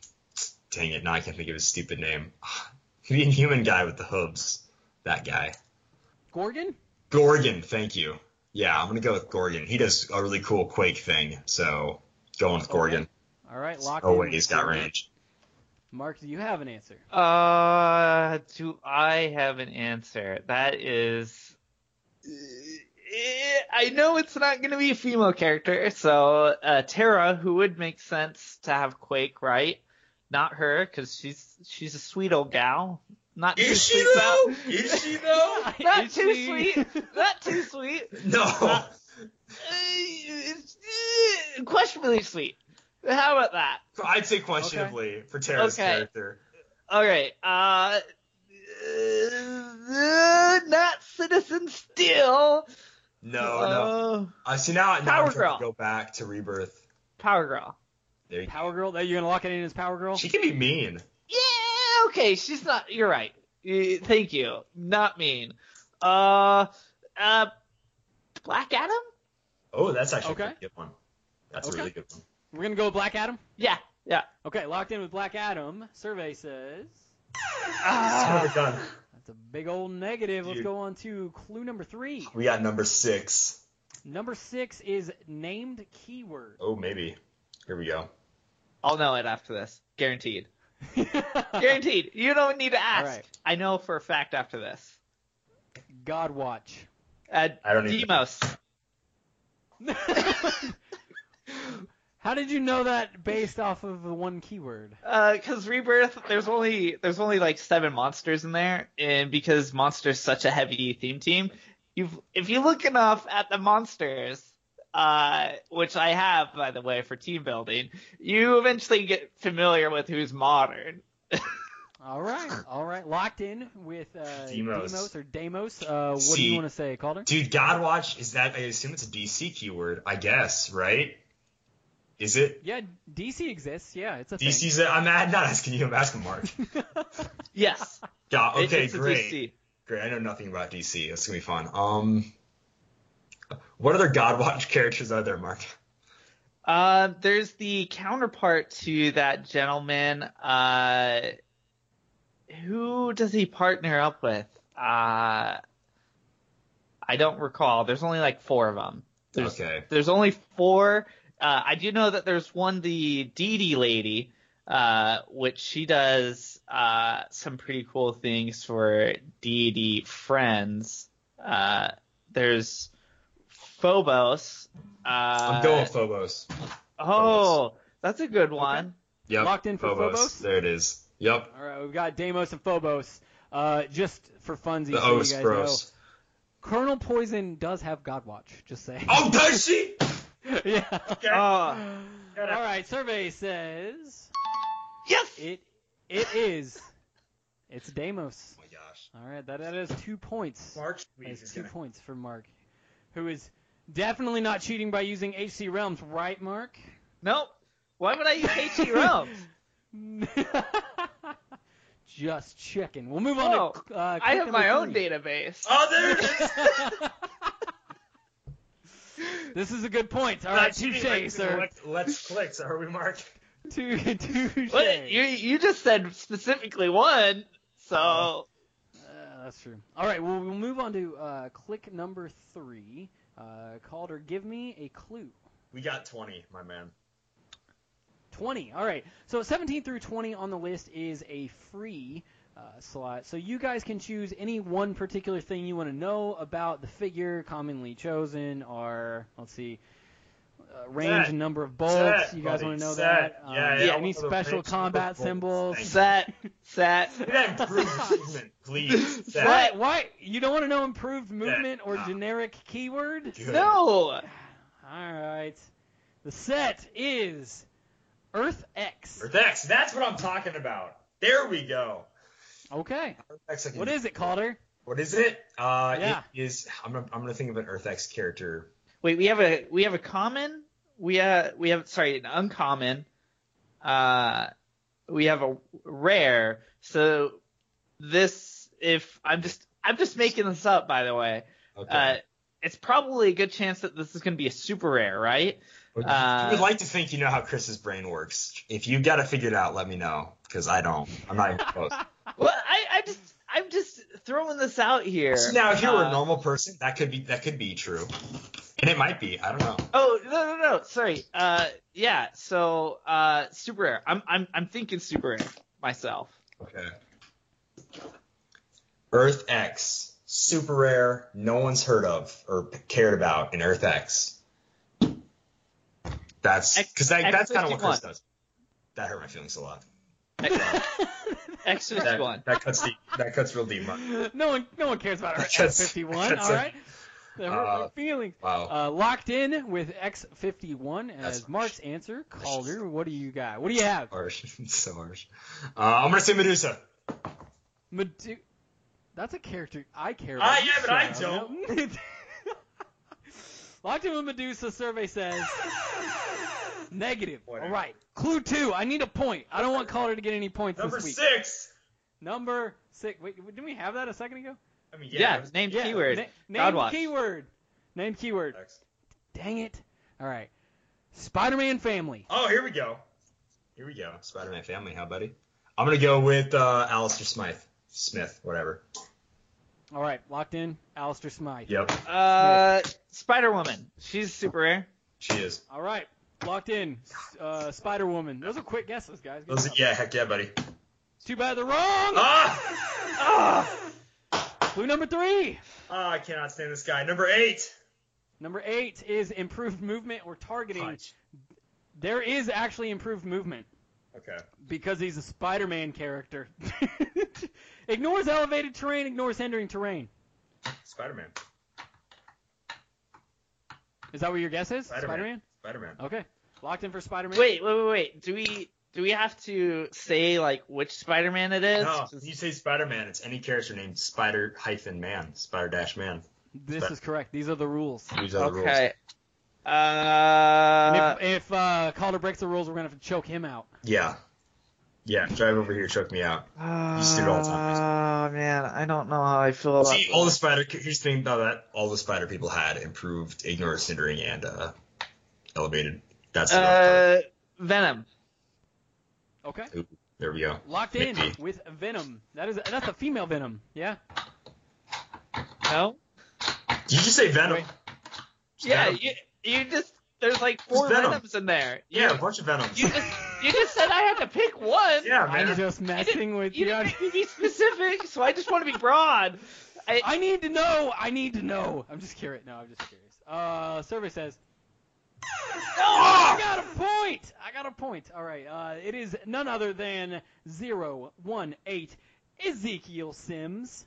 Dang it! Now I can't think of his stupid name. The inhuman guy with the hooves. That guy. Gorgon? Gorgon, thank you. Yeah, I'm gonna go with Gorgon. He does a really cool Quake thing, so going with Gorgon. All right, locked Oh in. wait, he's got range. Mark, do you have an answer? Uh, do I have an answer? That is, Eh, I know it's not going to be a female character, so uh, Terra, who would make sense to have Quake, right? Not her, because she's she's a sweet old gal. Not too Is she sweet, though? though. Is she though? Not Is too she- sweet. Not too sweet. No. Uh, it's, eh, questionably sweet. How about that? I'd say questionably for Terra's Okay. character. All right. Uh, uh, not Citizen Steel. No, no. Uh, I see now. Now Power I'm trying Girl. to go back to Rebirth. Power Girl. There you go. Power Girl? That you're gonna lock it in as Power Girl? She can be mean. Yeah. Okay. She's not. You're right. Thank you. Not mean. Uh. Uh. Black Adam. Oh, that's actually Okay. a good one. That's Okay. a really good one. We're gonna go with Black Adam. Yeah. Yeah. Okay, locked in with Black Adam. Survey says Ah. Son of a gun. that's a big old negative. Let's go on to clue number three. We got number six. Number six is named keyword. Oh, maybe. Here we go. I'll know it after this. Guaranteed. Guaranteed. You don't need to ask. All right. I know for a fact after this. God Watch. Uh, I don't even- Deimos. How did you know that based off of the one keyword? because Uh, rebirth there's only there's only like seven monsters in there and because monsters such a heavy theme team you if you look enough at the monsters uh which i have by the way for team building you eventually get familiar with who's modern All right, all right, locked in with uh, Deimos. Demos or Demos. Uh, what do you want to say, Calder? Dude, Godwatch, is that, I assume it's a DC keyword, I guess, right? Is it? Yeah, DC exists. Yeah, it's a thing. DC's, a, I'm not not asking you, I'm asking Mark. yes God, okay, it's a great. DC. Great, I know nothing about DC. It's gonna be fun. Um, what other Godwatch characters are there, Mark? Uh, there's the counterpart to that gentleman. Uh, who does he partner up with? Uh, I don't recall. There's only like four of them. There's, Okay. There's only four, Uh, I do know that there's one, the Dee Dee lady, uh, which she does uh, some pretty cool things for D&D friends. Uh, there's Phobos. Uh, I'm going Phobos. Oh, that's a good one. Yep. Locked in for Phobos? There it is. Yep. All right, we've got Deimos and Phobos. Uh, just for funsies, The so you Os guys bros. know, Colonel Poison does have Godwatch. Just saying. Oh, does she? yeah. Okay. Oh, All right, survey says yes. it it is. It's Deimos. Oh my gosh. All right, that, that is two points. March That is two points for Mark, who is definitely not cheating by using HC Realms, right, Mark? Nope. Why would I use HC Realms? Just checking. We'll move on Oh, to. Uh, I have my number own three. database. Oh, there it is. this is a good point. All right, touche, sir. Let's, let's click. So are we, Mark? Two, touche. What? You you just said specifically one, so Uh, that's true. All right, well, we'll move on to uh, click number three. Uh, Calder, give me a clue. We got 20, my man. 20. All right. So 17 through 20 on the list is a free uh, slot. So you guys can choose any one particular thing you want to know about the figure commonly chosen, or let's see, range Set. and number of bolts. Set, you guys buddy, want to know set. that? Um, Yeah, yeah, I Any special combat symbols? set set. Look at that improved movement, please. Set. Why? Why? You don't want to know improved movement or Nah. generic keyword? Good. No. All right. The set is Earth X. Earth X, that's what I'm talking about. There we go. Okay. Earth X, I What is it, Calder? What is it? Uh, Yeah. It is. I'm gonna, I'm gonna think of an Earth X character. Wait, we have a we have a common. We have we have sorry an uncommon. Uh, we have a rare. So this if I'm just I'm just making this up by the way. Okay. Uh, it's probably a good chance that this is going to be a super rare, right? Uh, you would like to think you know how Chris's brain works. If you've got to figure it out, let me know because I don't. I'm not even close. Well, I, I just I'm just throwing this out here. So now, if you were Uh, a normal person, that could be that could be true, and it might be. I don't know. Oh no no no! Sorry. Uh, yeah. So uh, super rare. I'm I'm I'm thinking super rare myself. Okay. Earth X, super rare, no one's heard of or cared about in Earth X. That's because that, that's kind of what Chris does. That hurt my feelings a lot. X That, fifty one. that cuts deep. That cuts real deep. Mark. no one, no one cares about our That's- X51. that's All a- right. That hurt my Uh, feelings. Wow. Uh, locked in with X51 as That's Mark's answer. Calder, what do you got? What do you have? harsh. so harsh. Uh, I'm gonna say Medusa. Medu- That's a character I care about. You yeah, but I shut up. Locked in with Medusa survey says negative. Whatever. All right. Clue two. I need a point. I don't want Calder to get any points Number this week. six. Number six. Wait, didn't we have that a second ago? I mean, Yeah, yeah. named Yeah. keyword. Na- named Godwatch. keyword. Named keyword. X. Dang it. All right. Spider-Man family. Oh, here we go. Here we go. Spider-Man family. How, buddy? I'm gonna go with uh, Alistair Smythe. Smith, whatever. All right. Locked in. Alistair Smythe. Yep, Uh, Spider Woman. She's super rare. she is. All right. Locked in. Uh, Spider-Woman. Those are quick guesses, guys. Good Those, job. yeah, heck yeah, buddy. Too bad they're wrong. Ah! ah! Clue number three. Ah, I cannot stand this guy. Number eight. Number eight is improved movement or targeting. Punch. There is actually improved movement Okay. because he's a Spider-Man character. ignores elevated terrain, ignores hindering terrain. Spider-Man. Is that what your guess is? Spider-Man. Spider-Man? Spider-Man. Okay. Locked in for Spider-Man. Wait, wait, wait, wait. Do we do we have to say like which Spider Man it is? No, you say Spider-Man. It's any character named Spider hyphen Man. Spider dash Man. This is correct. These are the rules. These are the rules. Okay. And Uh, if if uh, Calder breaks the rules, we're gonna have to choke him out. Yeah. Yeah. Drive over here. Choke me out. used to do all the time. Oh man, I don't know how I feel about. See, all the spider. Here's the thing about that. All the spider people had improved ignore, hindering, and uh, elevated. That's the uh, Venom. Okay. There we go. Locked in Maybe. with Venom. That is that's a female Venom. Yeah. No. Did you just say Venom? Wait. Yeah, Venom. you you just there's like four Venom. venoms in there. Yeah, a bunch of venoms. you just you just said I had to pick one. yeah, I'm just messing with You you. didn't be specific, so I just want to be broad. I, I need to know. I need to know. I'm just curious. No, I'm just curious. Uh, survey says. Oh, I got a point. I got a point. All right. Uh, it is none other than zero one eight Ezekiel Sims.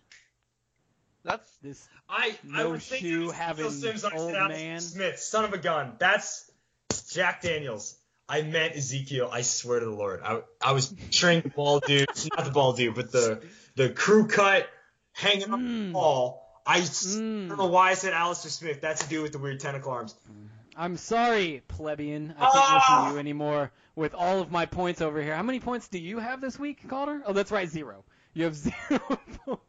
that's This I, I No would think shoe it having Sims on old Alex man. Smith, son of a gun. That's Jack Daniels. I meant Ezekiel. I swear to the Lord. I, I was picturing the ball dude, not the ball dude, but the the crew cut hanging on Mm. the wall. I s- Mm. don't know why I said Alistair Smith. That's to do with the weird tentacle arms. I'm sorry, plebeian. I can't Ah! listen to you anymore with all of my points over here. How many points do you have this week, Calder? Oh, that's right, zero. You have zero points.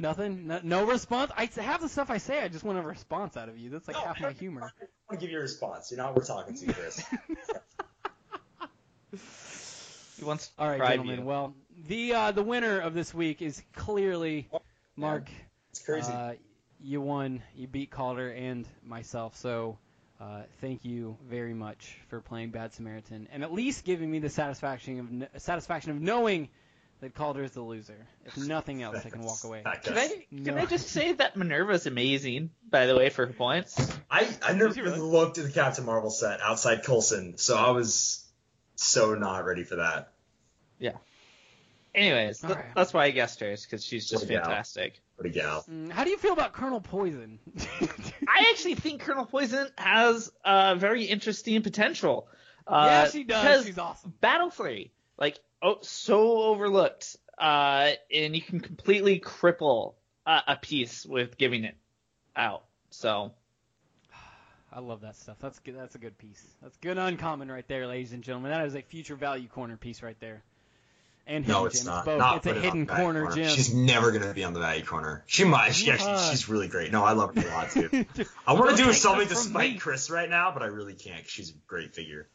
Nothing? No, no response? I half the stuff I say, I just want a response out of you. That's like No, half my humor. I want to give you a response. You know what we're talking to, you, Chris. he wants to All right, bribe gentlemen. you. Well, the uh, the winner of this week is clearly Mark. It's crazy. Uh, you won. You beat Calder and myself. So uh, thank you very much for playing Bad Samaritan and at least giving me the satisfaction of satisfaction of knowing that Calder is the loser. If nothing else, I can walk away. Can. I can No. I just say that Minerva's amazing, by the way, for her points. I, I never Is really? looked at the Captain Marvel set outside Coulson, so I was so not ready for that. Yeah. Anyways, th- Alright. that's why I guessed hers because she's just What a gal. fantastic. What a gal. Mm, How do you feel about Colonel Poison? I actually think Colonel Poison has uh, very interesting potential. Uh, yeah, she does. because She's awesome. Battle Flurry, like oh, so overlooked, uh, and you can completely cripple a, a piece with giving it out. So I love that stuff. That's good. That's a good piece. That's good uncommon right there, ladies and gentlemen. That is a future value corner piece right there. And No, hidden it's gem. not. both. Not it's a put it on hidden the value corner gem. She's never gonna be on the value corner. She might. She actually, she's really great. No, I love her a lot too. I want to do something to from spite me. Chris right now, but I really can't. 'cause she's a great figure.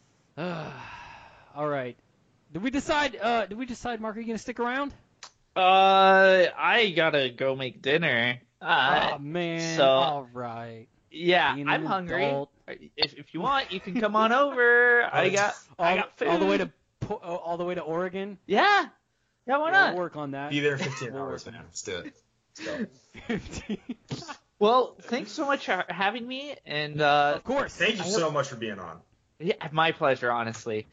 All right. Did we decide? Uh, did we decide, Mark? Are you gonna stick around? uh, I gotta go make dinner. Uh, oh man. so- All right. yeah, being I'm hungry. adult. If if you want, you can come on over. I got All, I got food. all the way to Po- uh, all the way to Oregon. yeah. Yeah, why We'll not? work on that. Be there 15 hours, man. Let's do it. Let's go. Well, thanks so much for having me, and uh, of course. Thank you I so much for being on. yeah, my pleasure. Honestly,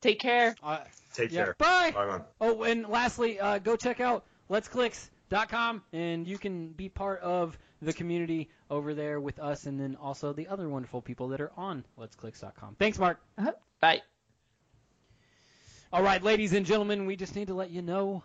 take care. Uh, Take yeah. care. Bye. Bye, man. Oh, and lastly, uh, go check out letsclicks.com, and you can be part of the community over there with us, and then also the other wonderful people that are on letsclicks.com. Thanks, Mark. Bye. All right, ladies and gentlemen, we just need to let you know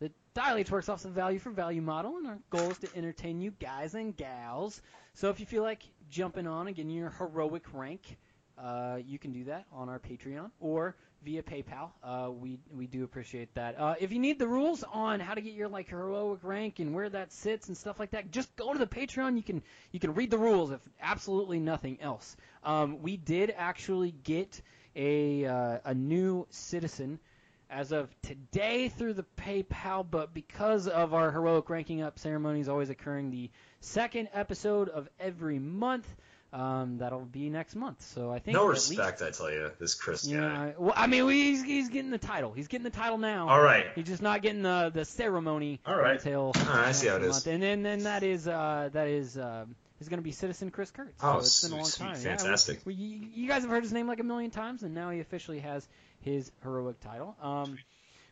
that Dilates works off the value for value model, and our goal is to entertain you guys and gals. So if you feel like jumping on and getting your heroic rank, uh, you can do that on our Patreon or via PayPal. Uh, we we do appreciate that. Uh, if you need the rules on how to get your like heroic rank and where that sits and stuff like that, just go to the Patreon. You can you can read the rules if absolutely nothing else. Um, we did actually get a uh, a new citizen as of today through the PayPal, but because of our heroic ranking up ceremonies always occurring the second episode of every month, um, that'll be next month. So I think No at least- respect, I tell you, this Chris guy. yeah, well, I mean, he's, he's getting the title. He's getting the title now. All right. He's just not getting the the ceremony All right. until All right, I see how it next is. And then then that is uh, that is um, is going to be Citizen Chris Kurtz. Oh, so it's been a long time. sweet, Yeah, we- fantastic. we, you, you guys have heard his name like a million times, and now he officially has his heroic title. Um,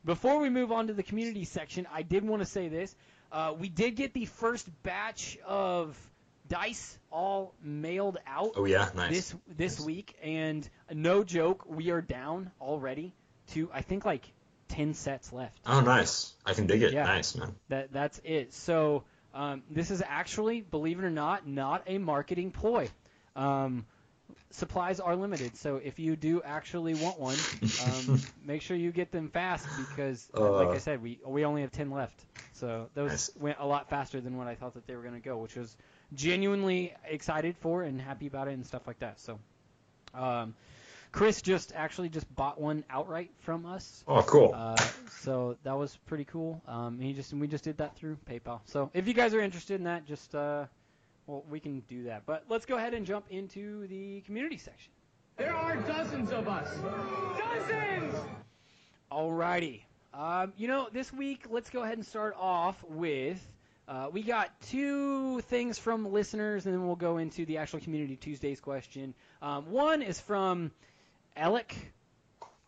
before we move on to the community section, I did want to say this. Uh, we did get the first batch of dice all mailed out Oh yeah, nice. this this Nice. week, and no joke, we are down already to I think like ten sets left. Oh, nice. I can dig it. Yeah. Nice, man. That that's it. So um, this is actually, believe it or not, not a marketing ploy. Um, supplies are limited, so if you do actually want one, um, make sure you get them fast because, uh, like I said, we we only have ten left. So those went a lot faster than what I thought that they were going to go, which was genuinely excited for and happy about it and stuff like that. So. Um, Chris just actually just bought one outright from us. Oh, cool. Uh, so that was pretty cool. Um, he just we just did that through PayPal. So if you guys are interested in that, just uh, Well, we can do that. But let's go ahead and jump into the community section. There are dozens of us. Dozens! Alrighty. Um, you know, this week, let's go ahead and start off with. Uh, we got two things from listeners, and then we'll go into the actual Community Tuesdays question. Um, one is from Alec.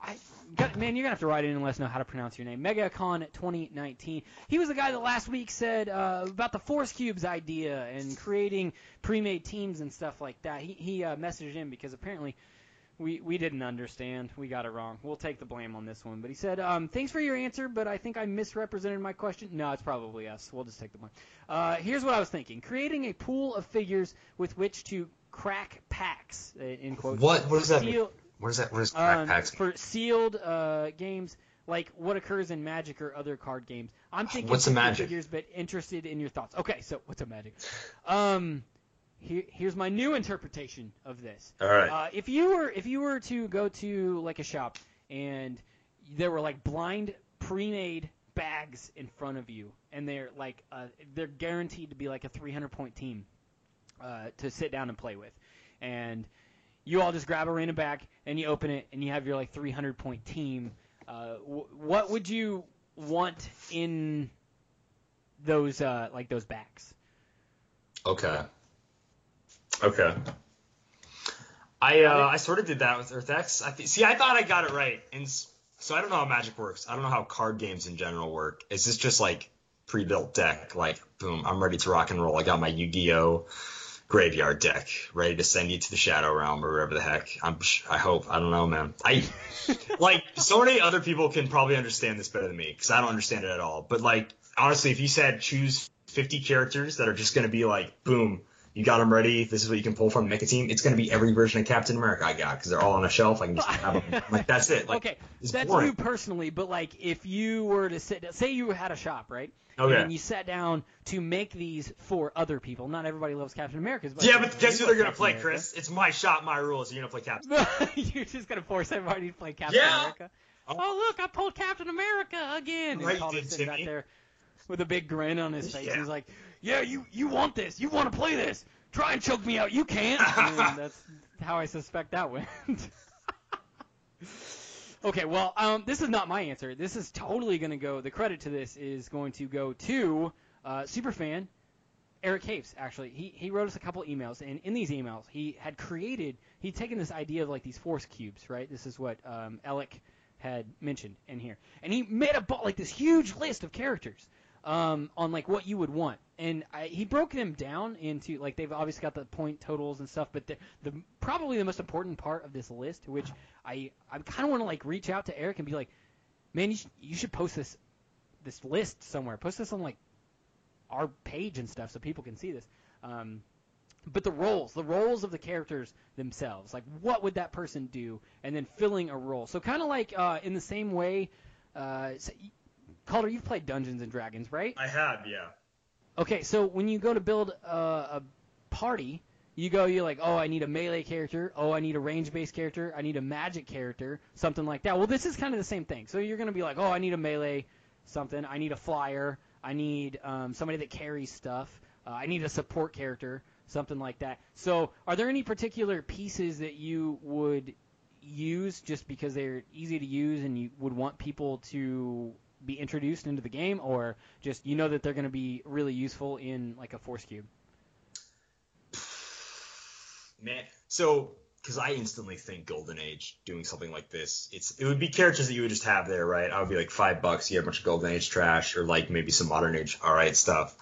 I got, man, you're gonna have to write in and let us know how to pronounce your name. MegaCon 2019. He was the guy that last week said uh, about the Force Cubes idea and creating pre-made teams and stuff like that. He he uh, messaged in because apparently we we didn't understand. We got it wrong. We'll take the blame on this one. But he said, um, "Thanks for your answer, but I think I misrepresented my question." No, it's probably us. We'll just take the blame. Uh, here's what I was thinking: creating a pool of figures with which to crack packs. uh, In quotes. What what does that mean? Is that? What is crack um, for sealed uh, games like what occurs in Magic or other card games. I'm thinking What's a Magic? figures, but interested in your thoughts. Okay, so what's a Magic? Um, here, here's my new interpretation of this. All right. Uh, if you were if you were to go to like a shop and there were like blind pre-made bags in front of you, and they're like uh, they're guaranteed to be like a 300 point team uh, to sit down and play with, and you all just grab a random bag and you open it and you have your like 300 point team. Uh, w- what would you want in those uh, like those backs? Okay. Okay. I uh, I sort of did that with Earth X. I th- see, I thought I got it right, and so I don't know how Magic works. I don't know how card games in general work. Is this just like pre-built deck? Like, boom, I'm ready to rock and roll. I got my Yu-Gi-Oh graveyard deck ready to send you to the Shadow Realm or wherever the heck. I'm. I hope. I don't know, man. I like so many other people can probably understand this better than me because I don't understand it at all. But like honestly, if you said choose 50 characters that are just going to be like, boom, you got them ready. This is what you can pull from. Make a team. It's going to be every version of Captain America I got because they're all on a shelf. I can just grab them. Like that's it. Like okay, that's boring. you personally, but like if you were to sit, say you had a shop, right? Okay. And you sat down to make these for other people. Not everybody loves Captain America's. But yeah, but guess who they're going to play, Chris? It's my shop, my rules. You're going to play Captain. America. You're just gonna force everybody to play Captain Yeah. America. Oh, oh look, I pulled Captain America again. Right, and Calder's sitting out there with a big grin on his face. Yeah. He's like, "Yeah, you you want this? You want to play this? Try and choke me out. You can't." and that's how I suspect that went. okay, well, um, this is not my answer. This is totally going to go. The credit to this is going to go to uh, superfan Eric Caves. Actually, he he wrote us a couple emails, and in these emails, he had created. He'd taken this idea of like these force cubes, right? This is what um, Alec had mentioned in here, and he made a bu- like this huge list of characters um, on like what you would want, and I, he broke them down into like they've obviously got the point totals and stuff, but the, the probably the most important part of this list, which I I kind of want to like reach out to Eric and be like, man, you should, you should post this this list somewhere, post this on like our page and stuff so people can see this. Um, but the roles, the roles of the characters themselves, like what would that person do, and then filling a role. So kind of like uh, in the same way, uh, so, Calder, you've played Dungeons and Dragons, right? I have, yeah. Okay, so when you go to build a, a party, you go, you're like, oh, I need a melee character, oh, I need a range-based character, I need a magic character, something like that. Well, this is kind of the same thing. So you're gonna be like, oh, I need a melee something, I need a flyer, I need um, somebody that carries stuff, uh, I need a support character, something like that. So are there any particular pieces that you would use just because they're easy to use and you would want people to be introduced into the game, or just you know that they're going to be really useful in like a force cube? Man, so because I instantly think Golden Age doing something like this, it's it would be characters that you would just have there, right? I would be like five bucks, you have a bunch of Golden Age trash, or like maybe some Modern Age, all right stuff.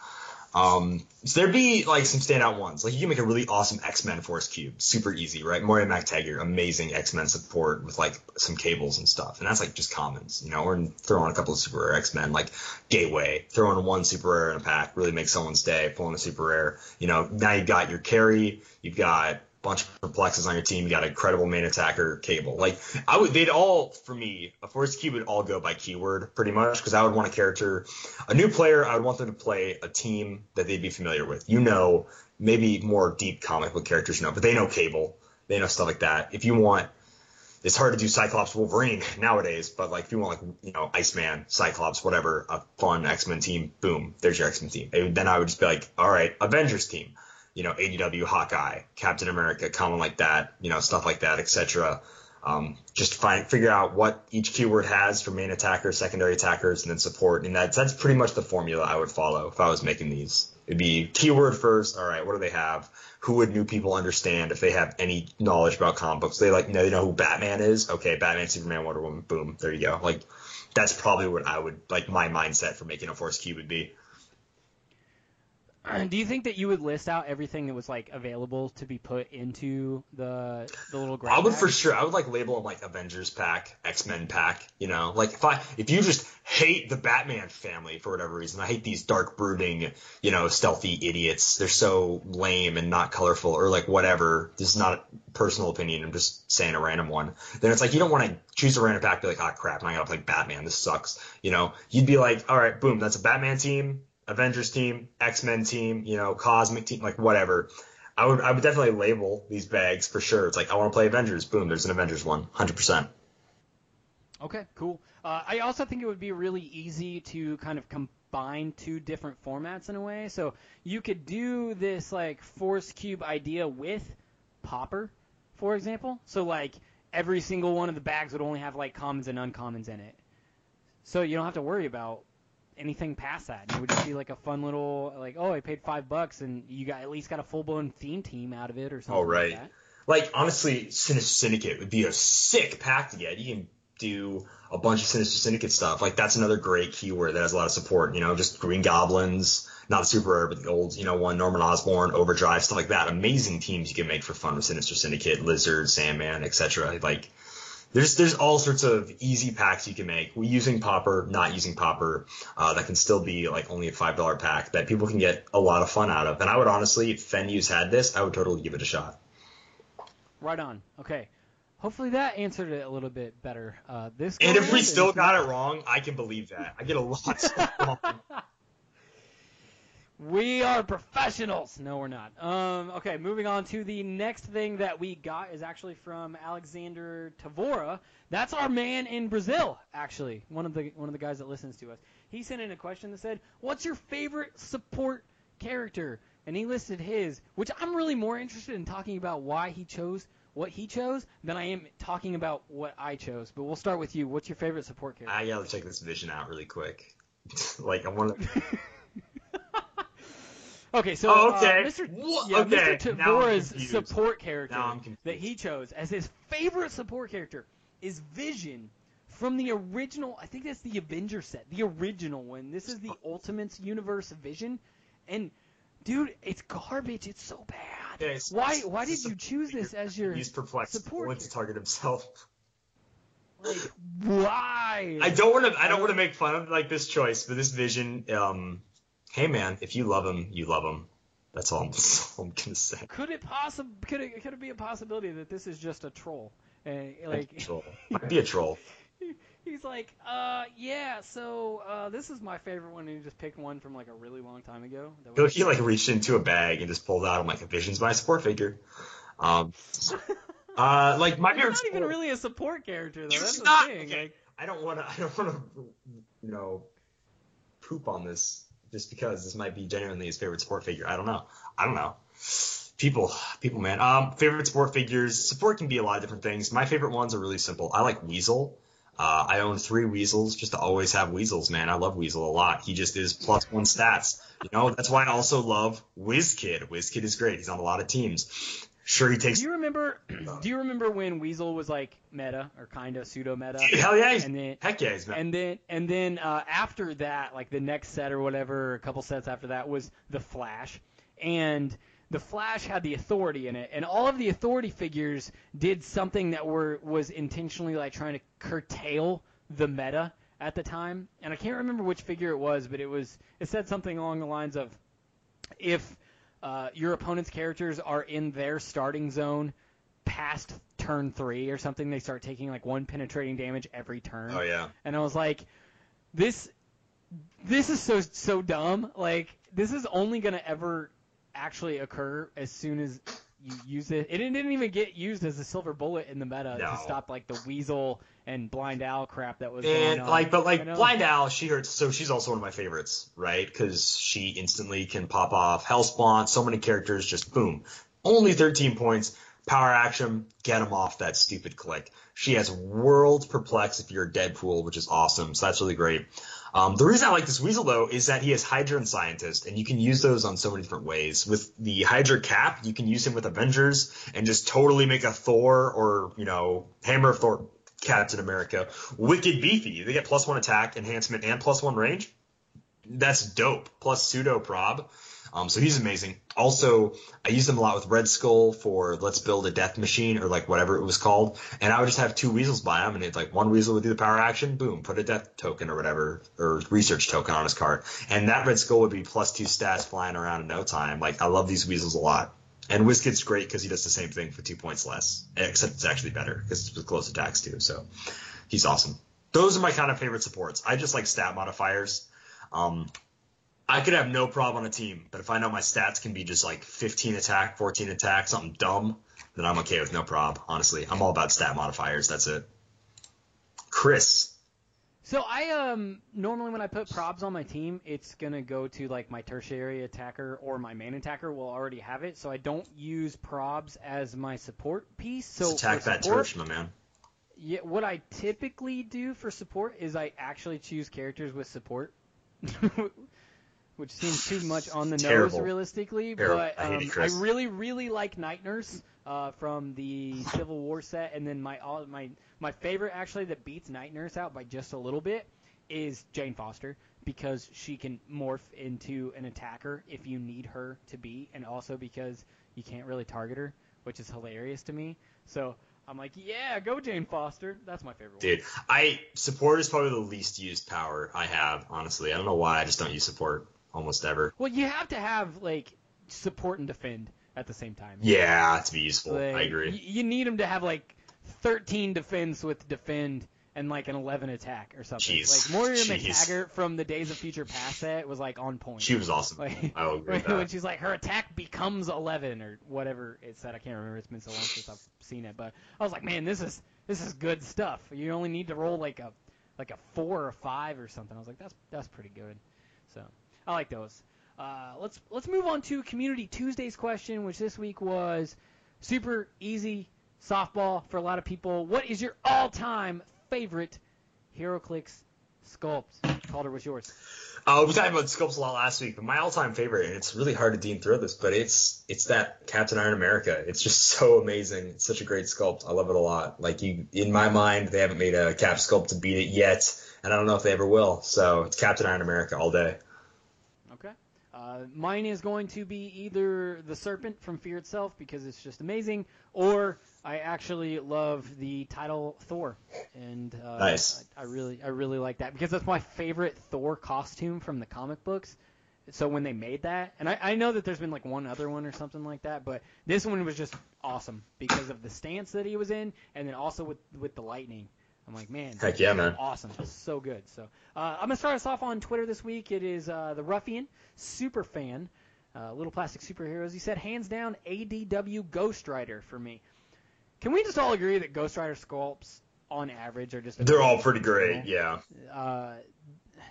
Um, so there'd be like some standout ones. Like you can make a really awesome X Men Force Cube, super easy, right? Moira MacTaggert, amazing X Men support with like some cables and stuff, and that's like just commons, you know. Or throw on a couple of super rare X Men, like Gateway, throw in one super rare in a pack, really make someone stay. Pull in a super rare, you know. Now you've got your carry, you've got bunch of perplexes on your team. You got a credible main attacker, cable. Like I would, they'd all for me a force cube would all go by keyword pretty much because I would want a character, a new player. I would want them to play a team that they'd be familiar with. You know, maybe more deep comic book characters you know, but they know cable, they know stuff like that. If you want. It's hard to do Cyclops Wolverine nowadays, but like if you want like you know Iceman, Cyclops, whatever, a fun X Men team, boom, there's your X Men team. And then I would just be like, all right, Avengers team you know, ADW Hawkeye, Captain America, common like that, you know, stuff like that, etc. Um, just find figure out what each keyword has for main attackers, secondary attackers, and then support. And that's that's pretty much the formula I would follow if I was making these. It'd be keyword first. All right, what do they have? Who would new people understand if they have any knowledge about comic books? They like know they know who Batman is. Okay, Batman, Superman, Wonder Woman. Boom, there you go. Like that's probably what I would like my mindset for making a force cube would be. Uh, do you think that you would list out everything that was like available to be put into the the little grab I would bag? for sure. I would like label them like Avengers pack, X Men pack. You know, like if I if you just hate the Batman family for whatever reason, I hate these dark brooding, you know, stealthy idiots. They're so lame and not colorful, or like whatever. This is not a personal opinion. I'm just saying a random one. Then it's like you don't want to choose a random pack. Be like, oh crap, I gotta play Batman. This sucks. You know, you'd be like, all right, boom, that's a Batman team. Avengers team, X Men team, you know, Cosmic team, like whatever. I would I would definitely label these bags for sure. It's like I want to play Avengers. Boom, there's an Avengers one, hundred percent. Okay, cool. Uh, I also think it would be really easy to kind of combine two different formats in a way. So you could do this like force cube idea with Pauper, for example. So like every single one of the bags would only have like commons and uncommons in it. So you don't have to worry about anything past that. It would just be like a fun little like, oh, I paid five bucks and you got at least got a full blown theme team out of it or something. Oh, right. Like that. Like honestly, Sinister Syndicate would be a sick pack to get. You can do a bunch of Sinister Syndicate stuff. Like that's another great keyword that has a lot of support. You know, just Green Goblins, not the super rare, but the old, you know, one Norman Osborn, Overdrive, stuff like that. Amazing teams you can make for fun with Sinister Syndicate, Lizard, Sandman, etc. Like there's there's all sorts of easy packs you can make We using Pauper, not using Pauper, uh, that can still be like only a five dollar pack that people can get a lot of fun out of. And I would honestly, if Fenuse had this, I would totally give it a shot. Right on. Okay. Hopefully that answered it a little bit better. Uh, this And if we still got it wrong, I can believe that. I get a lot wrong. We are professionals. No, we're not. Um, okay, moving on to the next thing that we got is actually from Alexander Tavora. That's our man in Brazil, actually. One of the one of the guys that listens to us. He sent in a question that said, "What's your favorite support character?" And he listed his, which I'm really more interested in talking about why he chose what he chose than I am talking about what I chose. But we'll start with you. What's your favorite support character? I gotta check this vision out really quick. like I want to. Okay, so Oh, okay. uh, Mr. Wha- Yeah, okay, Mr. Tavora's support character Now I'm confused. that he chose as his favorite support character is Vision from the original. I think that's the Avenger set, the original one. This is the Ultimates Universe Vision, and dude, it's garbage. It's so bad. Okay, so why? Why did you choose this as your He's perplexed. support Went to target himself. like? Why? I don't want to. I don't want to make fun of like this choice, but this vision. Um, hey man, if you love him, you love him. That's all I'm, that's all I'm gonna say. Could it possibly? Could it? Could it be a possibility that this is just a troll? And like. troll. Might be a troll. He's like, uh, yeah, so, uh, this is my favorite one, and he just picked one from, like, a really long time ago. That He, like reached into a bag and just pulled out. I'm like, a vision's my support figure. Um, uh, like my He's favorite. not even really a support character, though. He's That's the not- thing. okay. Like, I don't want to. I don't want to. You know, poop on this just because this might be genuinely his favorite support figure. I don't know. I don't know. People, people, man. Um, favorite support figures. Support can be a lot of different things. My favorite ones are really simple. I like Weasel. Uh, I own three Weasels just to always have Weasels, man. I love Weasel a lot. He just is plus one stats. You know, that's why I also love WizKid. WizKid is great. He's on a lot of teams. Sure, he takes. do you remember, do you remember when Weasel was, like, meta, or kind of pseudo-meta? Hell yeah, And then, heck yeah, he's and then, and then, uh, after that, like, the next set or whatever, a couple sets after that was The Flash. And the Flash had the authority in it, and all of the authority figures did something that were was intentionally like trying to curtail the meta at the time. And I can't remember which figure it was, but it was it said something along the lines of if uh, your opponent's characters are in their starting zone past turn three or something, they start taking like one penetrating damage every turn Oh yeah. and I was like, this, this is so so dumb. Like this is only gonna ever actually occur as soon as you use it. It didn't even get used as a silver bullet in the meta No. to stop like the weasel and blind Al crap that was And going on. like, but like. Blind Al, she hurts. So she's also one of my favorites, right? Because she instantly can pop off Hellspawn. So many characters, just boom. Only 13 points. Power action, get him off that stupid click. She has World Perplex if you're Deadpool, which is awesome. So that's really great. Um, the reason I like this Weasel though is that he has Hydra and Scientist, and you can use those on so many different ways. With the Hydra cap, you can use him with Avengers and just totally make a Thor or you know Hammer of Thor, Captain America, wicked beefy. They get plus one attack enhancement and plus one range. That's dope. Plus pseudo prob. Um, so he's amazing. Also, I use him a lot with Red Skull for Let's Build a Death Machine or like whatever it was called. And I would just have two weasels by him and it's like one weasel would do the power action, boom, put a death token or whatever, or research token on his card. And that Red Skull would be plus two stats flying around in no time. Like, I love these weasels a lot. And Wizkid's great because he does the same thing for two points less, except it's actually better because it's with close attacks too. So he's awesome. Those are my kind of favorite supports. I just like stat modifiers. Um, I could have no problem on a team, but if I know my stats can be just like 15 attack, 14 attack, something dumb, then I'm okay with no prob. Honestly, I'm all about stat modifiers. That's it. Chris, So I um normally when I put probs on my team, it's gonna go to like my tertiary attacker or my main attacker will already have it. So I don't use probs as my support piece. So just attack that support, Tersh, my man. Yeah, what I typically do for support is I actually choose characters with support, which seems too much on the Terrible. nose realistically. Terrible. But I um, it, Chris. really, really like Night Nurse uh, from the Civil War set, and then my all my my favorite actually that beats Night Nurse out by just a little bit is Jane Foster because she can morph into an attacker if you need her to be, and also because you can't really target her, which is hilarious to me. So I'm like, yeah, go Jane Foster. That's my favorite one. Dude, I support is probably the least used power I have. Honestly, I don't know why. I just don't use support almost ever. Well, you have to have like support and defend at the same time. Yeah, to be useful. Like, I agree. y- You need them to have like 13 defense with defend and like an 11 attack or something. Jeez. Like Moira Jeez. MacTaggert from the Days of Future Past set was like on point. She was awesome. Like, I will agree with when she's like her attack becomes 11 or whatever it said. I can't remember. It's been so long since I've seen it, but I was like, man, this is this is good stuff. You only need to roll like a like a four or five or something. I was like, that's that's pretty good. So I like those. Uh, let's let's move on to Community Tuesdays question, which this week was super easy softball for a lot of people. What is your all-time favorite HeroClix sculpt? Calder, what's yours? Uh, we talked about sculpts a lot last week, but my all-time favorite, and it's really hard to deem through this, but it's it's that Captain Iron America. It's just so amazing. It's such a great sculpt. I love it a lot. Like you, in my mind, they haven't made a Cap sculpt to beat it yet, and I don't know if they ever will. So it's Captain Iron America all day. Uh, mine is going to be either the Serpent from Fear itself because it's just amazing, or I actually love the title Thor, and uh, Nice. I, I really, I really like that because that's my favorite Thor costume from the comic books. So when they made that, and I, I know that there's been like one other one or something like that, but this one was just awesome because of the stance that he was in, and then also with with the lightning. I'm like, man, Heck yeah, man. awesome, so good. So uh, I'm gonna start us off on Twitter this week. It is uh, the Ruffian super fan, uh, Little Plastic Superheroes. He said, hands down, ADW Ghost Rider for me. Can we just all agree that Ghost Rider sculpts on average are just They're all pretty great. Yeah. uh,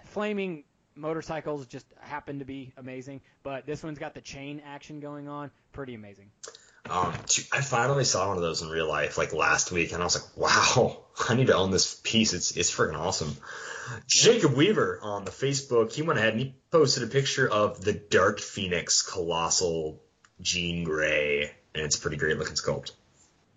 flaming motorcycles just happen to be amazing, but this one's got the chain action going on, pretty amazing. Um, I finally saw one of those in real life like last week, and I was like, wow, I need to own this piece. It's it's freaking awesome. Jacob Weaver on the Facebook, he went ahead and he posted a picture of the Dark Phoenix Colossal Jean Grey, and it's a pretty great looking sculpt.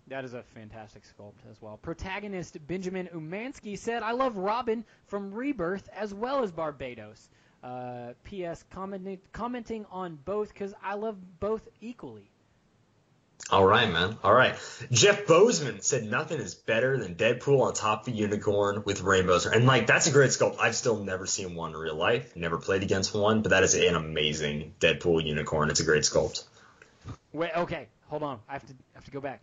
That is a fantastic sculpt as well. Protagonist Benjamin Umansky said, I love Robin from Rebirth as well as Barbados. Uh, P.S. Commenting, commenting on both because I love both equally. All right, man. All right. Jeff Bozeman said nothing is better than Deadpool on top of a unicorn with rainbows. And like that's a great sculpt. I've still never seen one in real life. Never played against one, but that is an amazing Deadpool unicorn. It's a great sculpt. Wait, okay, hold on. I have to I have to go back.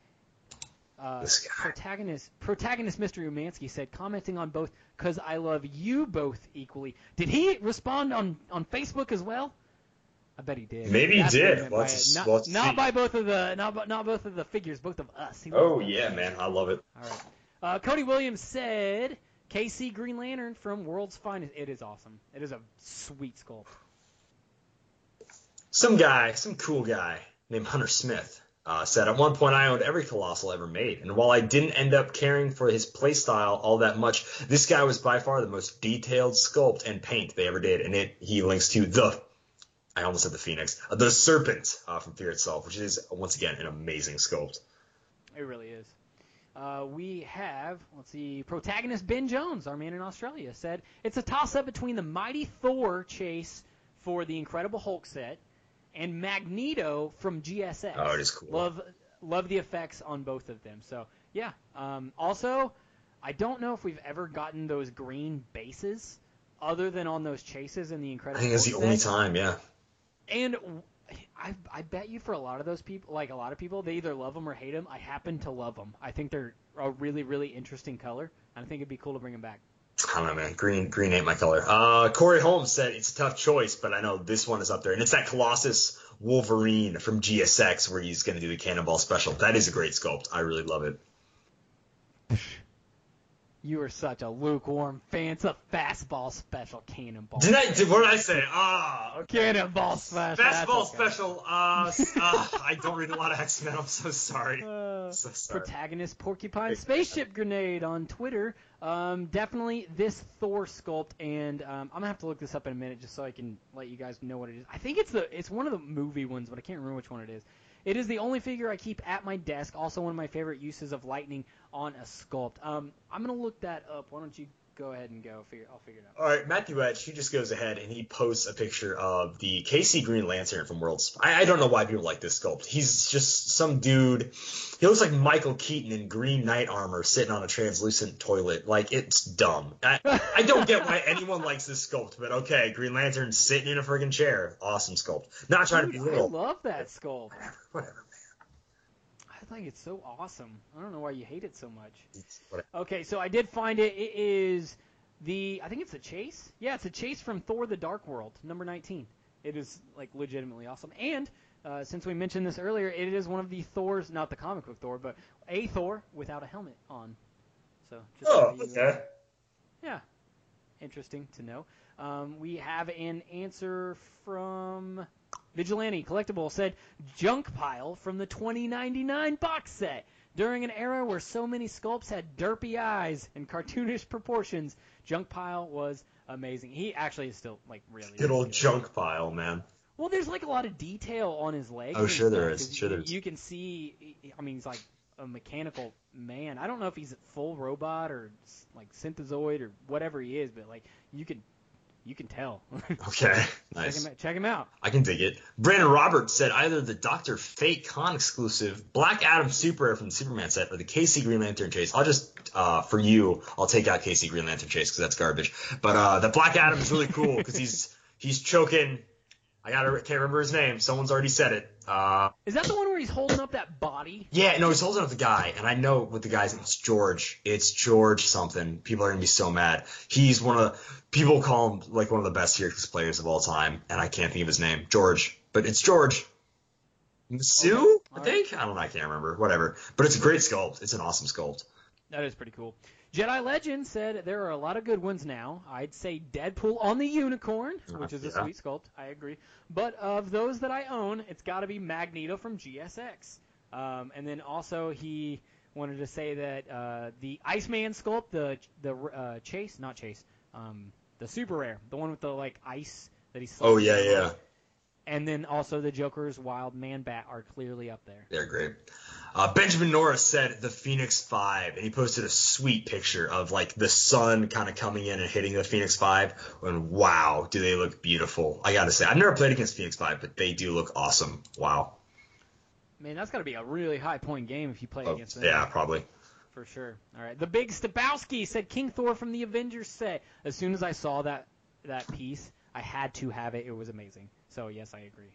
Uh, This guy. protagonist protagonist Mr. Umansky said, commenting on both because I love you both equally. Did he respond on on Facebook as well? I bet he did. Maybe he That's did. meant by let's- not, let's not by both of the not by- not both of the figures, both of us. Oh yeah, man, I love it. All right. Uh, Cody Williams said, "KC Green Lantern from World's Finest." It is awesome. It is a sweet sculpt. Some guy, some cool guy named Hunter Smith, uh, said at one point I owned every colossal ever made, and while I didn't end up caring for his playstyle all that much, this guy was by far the most detailed sculpt and paint they ever did, and it he links to the. I almost said the Phoenix, uh, the Serpent uh, from Fear itself, which is once again an amazing sculpt. It really is. Uh, we have, let's see, protagonist Ben Jones, our man in Australia, said it's a toss-up between the Mighty Thor chase for the Incredible Hulk set and Magneto from GSX. Oh, it is cool. Love, love the effects on both of them. So yeah. Um, also, I don't know if we've ever gotten those green bases other than on those chases in the Incredible. I think it's the only time, yeah. And I, I bet you for a lot of those people, like a lot of people, they either love them or hate them. I happen to love them. I think they're a really, really interesting color, and I think it'd be cool to bring them back. I don't know, man. Green, green ain't my color. Uh, Corey Holmes said it's a tough choice, but I know this one is up there, and it's that Colossus Wolverine from GSX where he's going to do the Cannonball special. That is a great sculpt. I really love it. You are such a lukewarm fan. It's a fastball special cannonball. Did I? Did, what did I say? Ah, okay. Cannonball special. Fastball okay. special. Uh, uh, I don't read a lot of X Men. I'm so sorry. Uh, So sorry. protagonist Porcupine Spaceship Grenade on Twitter. Um, definitely this Thor sculpt, and um, I'm gonna have to look this up in a minute just so I can let you guys know what it is. I think it's the it's one of the movie ones, but I can't remember which one it is. It is the only figure I keep at my desk. Also, one of my favorite uses of lightning on a sculpt. Um, I'm gonna look that up. Why don't you go ahead and go? Figure I'll figure it out. All right, Matthew Edge, he just goes ahead and he posts a picture of the KC Green Lantern from Worlds. I, I don't know why people like this sculpt. He's just some dude. He looks like Michael Keaton in Green Knight armor sitting on a translucent toilet. Like, it's dumb. I, I don't get why anyone likes this sculpt, but okay, Green Lantern sitting in a friggin' chair. Awesome sculpt. Not trying to be Dude, I love that sculpt. Whatever, I think it's so awesome. I don't know why you hate it so much. Okay, so I did find it. It is the I think it's a chase. Yeah, it's a chase from Thor: The Dark World, number 19. It is like legitimately awesome. And uh, since we mentioned this earlier, it is one of the Thors, not the comic book Thor, but a Thor without a helmet on. So just Oh, so you, uh, yeah, interesting to know. Um, we have an answer from Vigilante Collectible said junk pile from the 2099 box set. During an era where so many sculpts had derpy eyes and cartoonish proportions, junk pile was amazing. He actually is still like really Good old good. junk pile, man. Well, there's like a lot of detail on his legs. Oh, sure there is. Sure you, there is. You can see. I mean, he's like a mechanical man. I don't know if he's a full robot or like synthezoid or whatever he is, but like you can, you can tell. Okay, check, nice. him, out- check him out. I can dig it. Brandon Roberts said either the Doctor Fate con exclusive Black Adam super rare from the Superman set or the KC Green Lantern chase. I'll just uh, for you, I'll take out KC Green Lantern chase because that's garbage. But uh, the Black Adam is really cool because he's he's choking. I gotta can't remember his name. Someone's already said it. Uh, Is that the one where he's holding up that body? yeah, no, he's holding up the guy, and I know what the guy's. It's George. It's George something. People are gonna be so mad. He's one of the people call him like one of the best Syracuse players of all time, and I can't think of his name. George, but it's George. Sue, Okay, I all think. I don't know. I can't remember. Whatever. But it's a great sculpt. It's an awesome sculpt. That is pretty cool. Jedi Legend said there are a lot of good ones now. I'd say Deadpool on the Unicorn, which is a Yeah. sweet sculpt. I agree. But of those that I own, it's got to be Magneto from GSX. Um, and then also he wanted to say that uh, the Iceman sculpt, the the uh, Chase, not Chase, um, the super rare, the one with the like ice that he's. Oh yeah, yeah. And then also the Joker's Wild Man Bat are clearly up there. They're great. Uh, Benjamin Norris said the Phoenix Five, and he posted a sweet picture of like the sun kind of coming in and hitting the Phoenix Five. And wow, do they look beautiful! I gotta say, I've never played against Phoenix Five, but they do look awesome. Wow. Man, that's got to be a really high point game if you play Oh, against them. yeah, probably. For sure. All right. The big Stabowski said King Thor from the Avengers set. As soon as I saw that that piece, I had to have it. It was amazing. So yes, I agree.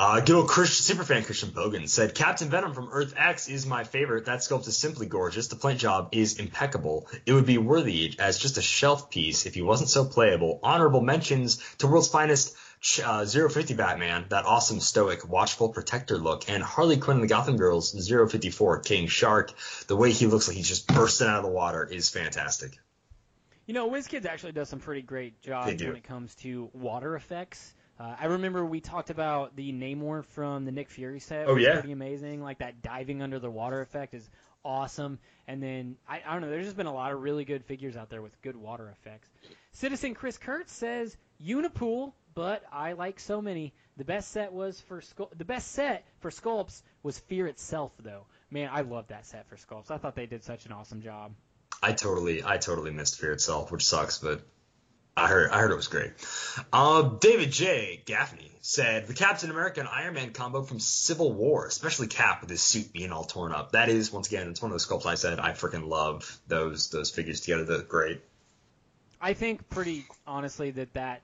Uh, good old Christian, superfan Christian Bogan said Captain Venom from Earth X is my favorite. That sculpt is simply gorgeous. The paint job is impeccable. It would be worthy as just a shelf piece if he wasn't so playable. Honorable mentions to World's Finest Uh, 050 Batman, that awesome stoic, watchful protector look, and Harley Quinn and the Gotham Girls 054 King Shark, the way he looks like he's just bursting out of the water is fantastic. You know, WizKids actually does some pretty great jobs when it comes to water effects. Uh, I remember we talked about the Namor from the Nick Fury set. Oh, was yeah. pretty amazing. Like that diving under the water effect is awesome. And then I, I don't know. There's just been a lot of really good figures out there with good water effects. Citizen Chris Kurtz says Unipool, but I like so many. The best set was for Scul- the best set for sculpts was Fear itself, though. Man, I love that set for sculpts. I thought they did such an awesome job. I totally, I totally missed Fear itself, which sucks, but I heard, I heard it was great. Uh, David J. Gaffney said the Captain America and Iron Man combo from Civil War, especially Cap with his suit being all torn up. That is, once again, it's one of those sculpts I said I freaking love those those figures together. They're great. I think pretty honestly that that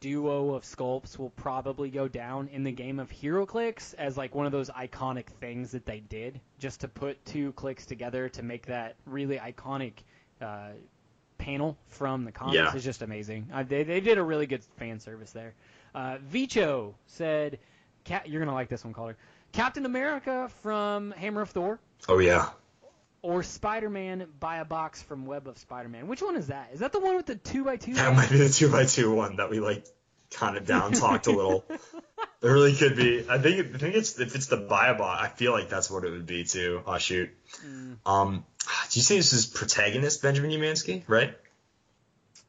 duo of sculpts will probably go down in the game of HeroClix as like one of those iconic things that they did just to put two clicks together to make that really iconic uh, panel from the comics Yeah. is just amazing. Uh, they they did a really good fan service there. Uh, Vicho said, Ca- "You're gonna like this one, caller." Captain America from Hammer of Thor Oh yeah, or Spider-Man buy a box from Web of Spider-Man. Which one is that? Is that the one with the two by two? that might be the two by two one that we like kind of down talked a little. It really could be. I think I think it's if it's the Biobot, I feel like that's what it would be too. Oh shoot. Mm. Um, do you say this is protagonist Benjamin Umansky, right?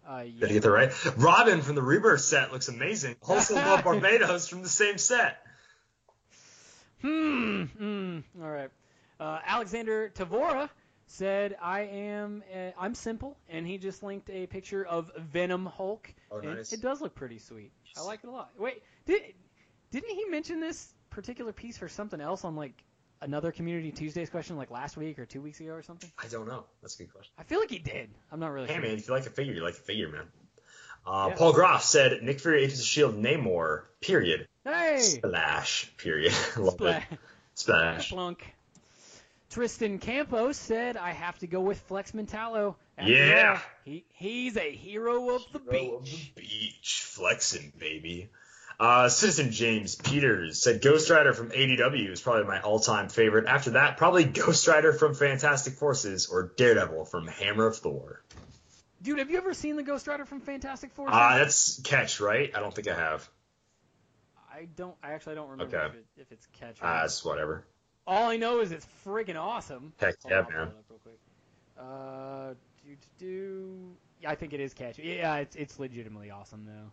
Uh, Did yeah. I get that right? Robin from the Rebirth set looks amazing. Also love Barbados from the same set. Hmm. Hmm. All right. Uh, Alexander Tavora said, "I am. Uh, I'm simple," and he just linked a picture of Venom Hulk. Oh, nice. It does look pretty sweet. I like it a lot. Wait, did didn't he mention this particular piece for something else on like another Community Tuesdays question, like last week or two weeks ago or something? I don't know. That's a good question. I feel like he did. I'm not really Hey sure. man, if you like a figure, you like a figure, man. Uh, Yeah. Paul Groff said Nick Fury Agents of Shield Namor. Period. Hey. Splash. Period. Love Spla- it. Splash. Plunk. Tristan Campos said, "I have to go with Flex Mentallo." After Yeah. all, he he's a hero of the Hero of beach. the beach, flexing, baby. Uh, Citizen James Peters said Ghost Rider from ADW is probably my all-time favorite. After that, probably Ghost Rider from Fantastic Forces or Daredevil from Hammer of Thor. Dude, have you ever seen the Ghost Rider from Fantastic Four? Ah, that's Catch, right? I don't think I have. I don't. I actually don't remember Okay. if, it, if it's catch. or Ah, it's whatever. All I know is it's friggin' awesome. Heck Hold yeah, on, man. up real quick. Uh, do do. I think it is catch. Yeah, it's it's legitimately awesome though.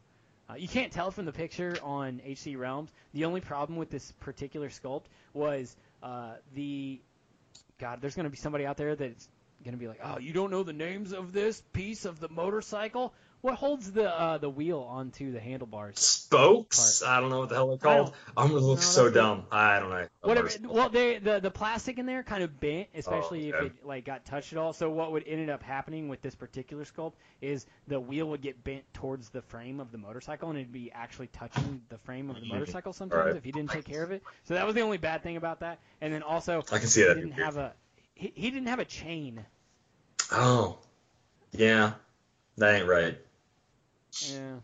Uh, you can't tell from the picture on HC Realms. The only problem with this particular sculpt was uh, the God. There's gonna be somebody out there that's gonna be like, oh, you don't know the names of this piece of the motorcycle. What holds the uh, the wheel onto the handlebars? Spokes? I don't know what the hell they're called. I'm gonna look No, so dumb. I don't know. Whatever. Well, they the the plastic in there kind of bent, especially Oh, okay. if it like got touched at all. So what would ended up happening with this particular sculpt is the wheel would get bent towards the frame of the motorcycle, and it'd be actually touching the frame of the motorcycle sometimes Alright. if you didn't take care of it. So that was the only bad thing about that. And then also I can see he that. didn't have a he, he didn't have a chain. Oh, yeah, that ain't right. Yeah.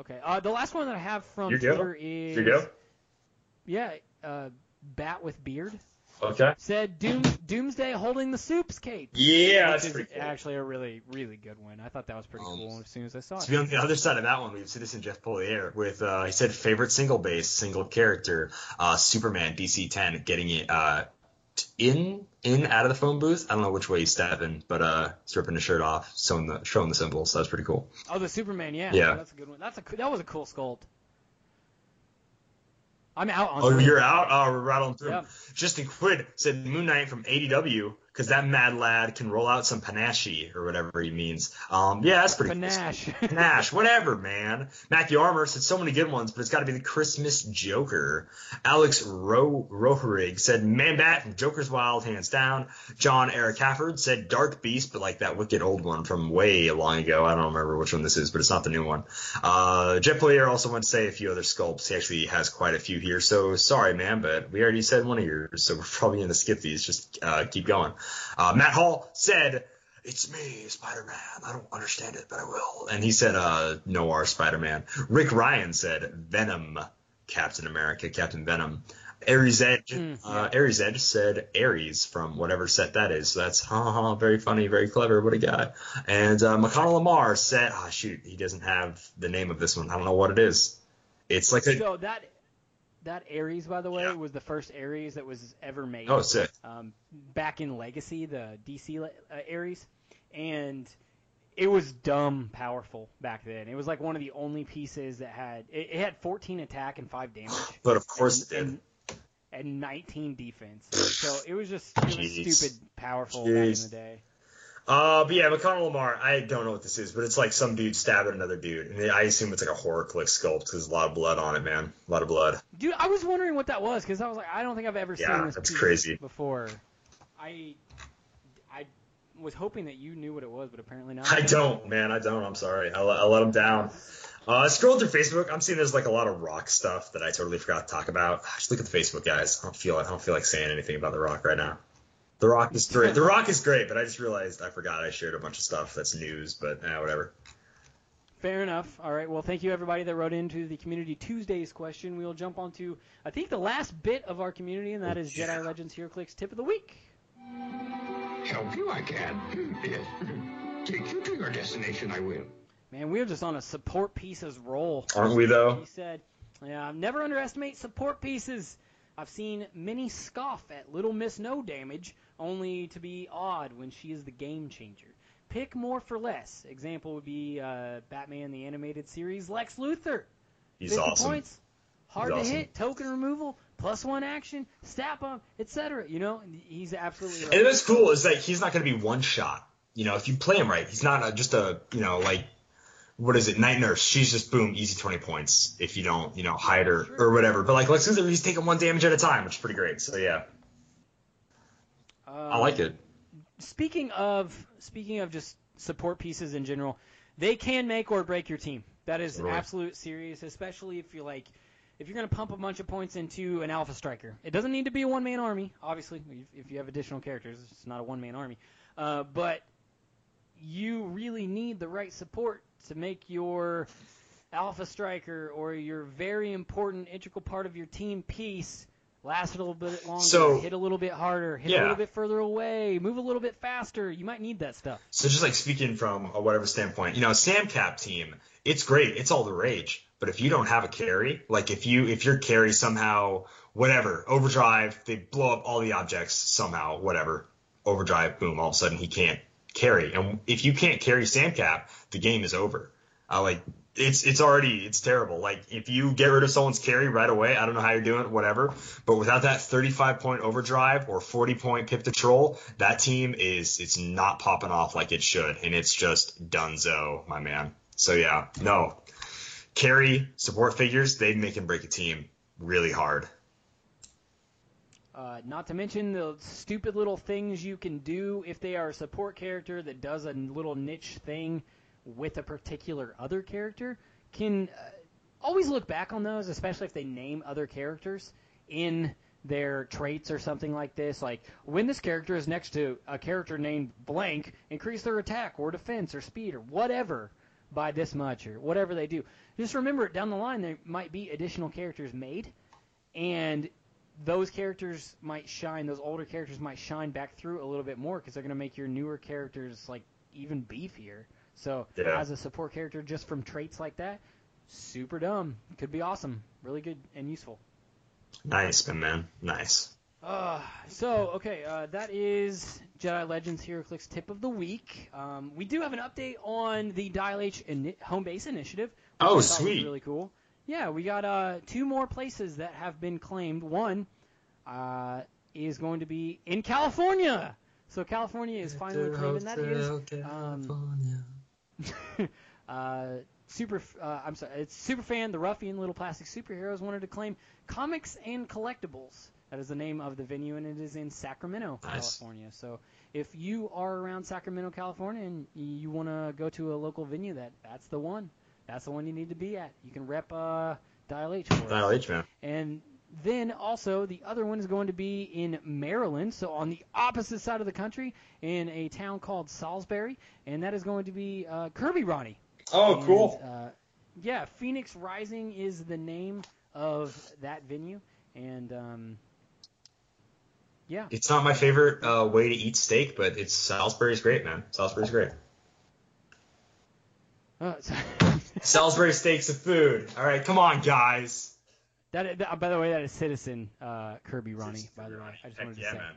Okay. Uh, the last one that I have from You go. Is Here you go. yeah, uh, bat with beard Okay. said Doom Doomsday holding the soups cape. Yeah, which that's is pretty cool. actually a really, really good one. I thought that was pretty Um, cool as soon as I saw To it. be on the other side of that one, we have Citizen Jeff Polier with uh, he said favorite single base, single character, uh, Superman DC 10, getting it uh, in in out of the phone booth. I don't know which way he's stepping, but uh, he's ripping his shirt off, showing the showing the symbols. So that's pretty cool. Oh, the Superman, yeah, Yeah. that's a good one. That's a that was a cool sculpt. I'm out on. Oh, Twitter. you're out. Oh, we're rattling through. Yeah. Justin Quid said Moon Knight from ADW because that mad lad can roll out some panache or whatever he means. Um, yeah, that's pretty. cool. Panache. Whatever, man. Matthew Armour said so many good ones, but it's got to be the Christmas Joker. Alex Ro- Roherig said Man Bat from Joker's Wild, hands down. John Eric Hafford said Dark Beast, but like that wicked old one from way long ago. I don't remember which one this is, but it's not the new one. Uh, Jeff Player also went to say a few other sculpts. He actually has quite a few here, so sorry, man, but we already said one of yours, so we're probably going to skip these. Just uh, keep going. Uh, Matt Hall said it's me, Spider Man. I don't understand it, but I will. And he said, uh, Noir Spider Man. Rick Ryan said, Venom, Captain America, Captain Venom. Aries Edge, Mm, uh, Aries Edge said Ares from whatever set that is. So that's ha ha, very funny, very clever. What a guy. And uh, McConnell Lamar said, ah, shoot, he doesn't have the name of this one. I don't know what it is. It's like a, So that that Ares, by the way, Yeah. was the first Ares that was ever made. oh, sick. um, back in Legacy, the DC uh, Ares, and it was dumb powerful back then. It was like one of the only pieces that had it, it had 14 attack and five damage. But of course it did. and, and 19 defense. So it was just it was stupid powerful back in the day. Uh, but yeah, McConnell Lamar, I don't know what this is, but it's like some dude stabbing another dude. And I assume it's like a HorrorClix sculpt because there's a lot of blood on it, man. A lot of blood. Dude, I was wondering what that was because I was like, I don't think I've ever Yeah, seen this that's crazy. before. I I was hoping that you knew what it was, but apparently not. I don't, man. I don't. I'm sorry. I, let- I let him down. Uh, scrolled through Facebook, I'm seeing there's like a lot of rock stuff that I totally forgot to talk about. Just look at the Facebook, guys. I don't feel I don't feel like saying anything about the Rock right now. The Rock is great. The Rock is great, but I just realized I forgot I shared a bunch of stuff that's news. But eh, whatever. Fair enough. All right. Well, thank you everybody that wrote into the Community Tuesdays question. We will jump on to I think the last bit of our community, and that is Yeah. Jedi Legends HeroClix tip of the week. Help you, I can. Yes. Take you to your destination, I will. Man, we're just on a support pieces roll. Aren't we though? He said, "Yeah, never underestimate support pieces. I've seen many scoff at Little Miss No Damage, only to be awed when she is the game changer. Pick more for less. Example would be uh, Batman the Animated Series, Lex Luthor. He's 50 awesome. points, hard He's to awesome. hit, token removal, plus one action, stab up, etc. You know, he's absolutely right. And what's cool is that he's not going to be one shot. You know, if you play him right, he's not a, just a, you know, like, what is it, Night Nurse. She's just boom, easy 20 points if you don't, you know, hide her or whatever. But like Lex Luthor, he's taking one damage at a time, which is pretty great. So yeah, I like it. Speaking of speaking of just support pieces in general, they can make or break your team. That is Totally. absolute serious, especially if you're like if you're going to pump a bunch of points into an alpha striker. It doesn't need to be a one man army. Obviously, if- if you have additional characters, it's not a one man army. Uh, but you really need the right support to make your alpha striker or your very important integral part of your team piece last a little bit longer, So- hit a little bit harder, hit a little bit further away, move a little bit faster. You might need that stuff. So just like speaking from a whatever standpoint, you know, Sam Cap team, it's great, it's all the rage. But if you don't have a carry, like if you if your carry somehow whatever overdrive, they blow up all the objects somehow, whatever overdrive, boom, all of a sudden he can't carry. And if you can't carry Sam Cap, the game is over. Uh, like it's it's already it's terrible. Like if you get rid of someone's carry right away, I don't know how you're doing it, whatever. But without that 35 point overdrive or 40 point pip to troll, that team is it's not popping off like it should, and it's just dunzo, my man. So yeah, no carry support figures, they make and break a team really hard. Uh, not to mention the stupid little things you can do if they are a support character that does a little niche thing with a particular other character. Can uh, always look back on those, especially if they name other characters in their traits or something like this. Like when this character is next to a character named blank, increase their attack or defense or speed or whatever by this much or whatever they do. Just remember down the line there might be additional characters made, and those characters might shine, those older characters might shine back through a little bit more because they're going to make your newer characters like even beefier. So Yeah. as a support character, just from traits like that, super dumb. Could be awesome, really good and useful. Nice, my man. Nice. Uh, so okay, uh, that is Jedi Legends HeroClix tip of the week. Um, we do have an update on the Dial H ini- home base initiative. Oh, I thought was sweet. really cool. Yeah, we got uh, two more places that have been claimed. One uh, is going to be in California. So California is finally claiming that is um, uh, super. Uh, I'm sorry, it's Superfan, the ruffian little plastic superheroes wanted to claim comics and collectibles. That is the name of the venue, and it is in Sacramento, Nice. California. So if you are around Sacramento, California, and you want to go to a local venue, that that's the one. That's the one you need to be at. You can rep uh, Dial H for. Dial H, man. And then also the other one is going to be in Maryland, so on the opposite side of the country, in a town called Salisbury, and that is going to be uh, Kirby Ronnie. Oh, And, cool. Uh, yeah, Phoenix Rising is the name of that venue, and um, yeah, It's not my favorite uh, way to eat steak, but it's Salisbury's great, man. Salisbury's great. uh, Salisbury steaks of food. All right, come on, guys. That, that by the way, that is Citizen uh, Kirby Ronnie. By the way, I just Heck wanted to yeah, say. man.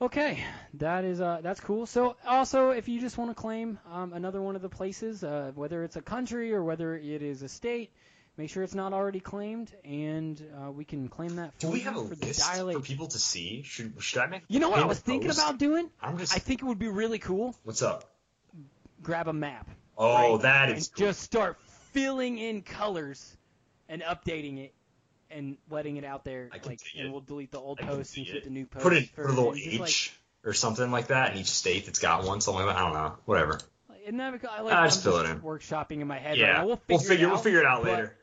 Okay, that is uh, that's cool. So also, if you just want to claim um, another one of the places, uh, whether it's a country or whether it is a state, make sure it's not already claimed, and uh, we can claim that for Do we have a list for people to see? Should should I make? You know what I was thinking post? about doing? I'm just. I think it would be really cool. what's up? Grab a map. Oh, right? that and cool. just start filling in colors and updating it and letting it out there. I Like, and it. we'll delete the old I posts and put it. the new posts. put it for- put a little and just, like, H or something like that in each state that's got one, something like that. I don't know. Whatever. Isn't that because I like I'm just fill it in. workshopping in my head yeah, now. We'll figure, we'll figure it out, we'll figure it out later.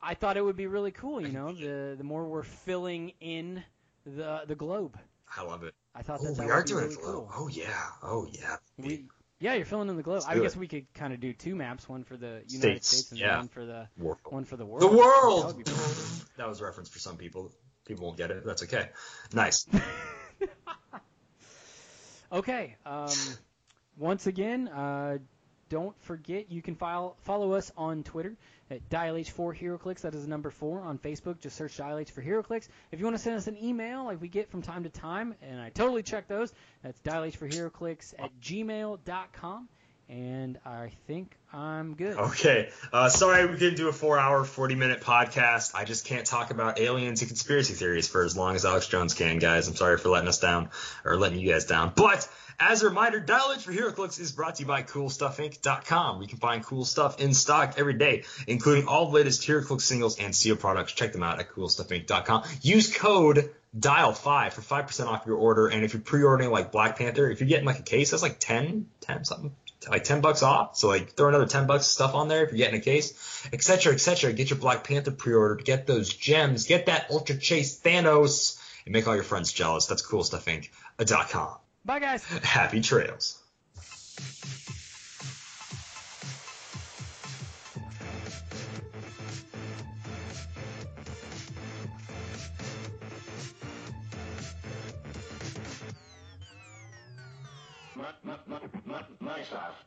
I thought it would be really cool, you know, the the more we're filling in the the globe. I love it. I thought Oh, that, that we are be doing really it cool. Oh yeah. Oh yeah. We, yeah, you're filling in the globe. I guess it. we could kind of do two maps, one for the United States, States and yeah. one for the World. one for the world. The That world. cool. that was a reference for some people. People won't get it. That's okay. Nice. Okay. Um, once again, uh, don't forget you can file, follow us on Twitter at DialH4 HeroClix. That is number four on Facebook. Just search Dial-H for HeroClix. If you want to send us an email like we get from time to time, and I totally check those, that's Dial-H for HeroClix at gmail.com. And I think I'm good. Okay. Uh, sorry we didn't do a four-hour, forty-minute podcast. I just can't talk about aliens and conspiracy theories for as long as Alex Jones can, guys. I'm sorry for letting us down or letting you guys down. But as a reminder, Dial H for HeroClix is brought to you by CoolStuffInc.com. You can find cool stuff in stock every day, including all the latest HeroClix singles and seal products. Check them out at CoolStuffInc.com. Use code DIAL5 for 5% off your order. And if you're pre-ordering like Black Panther, if you're getting like a case, that's like 10, 10 something, like 10 bucks off. So like throw another 10 bucks of stuff on there if you're getting a case, et cetera, et cetera. Get your Black Panther pre-ordered. Get those gems. Get that Ultra Chase Thanos and make all your friends jealous. That's CoolStuffInc.com. Bye, guys. Happy trails. My, my,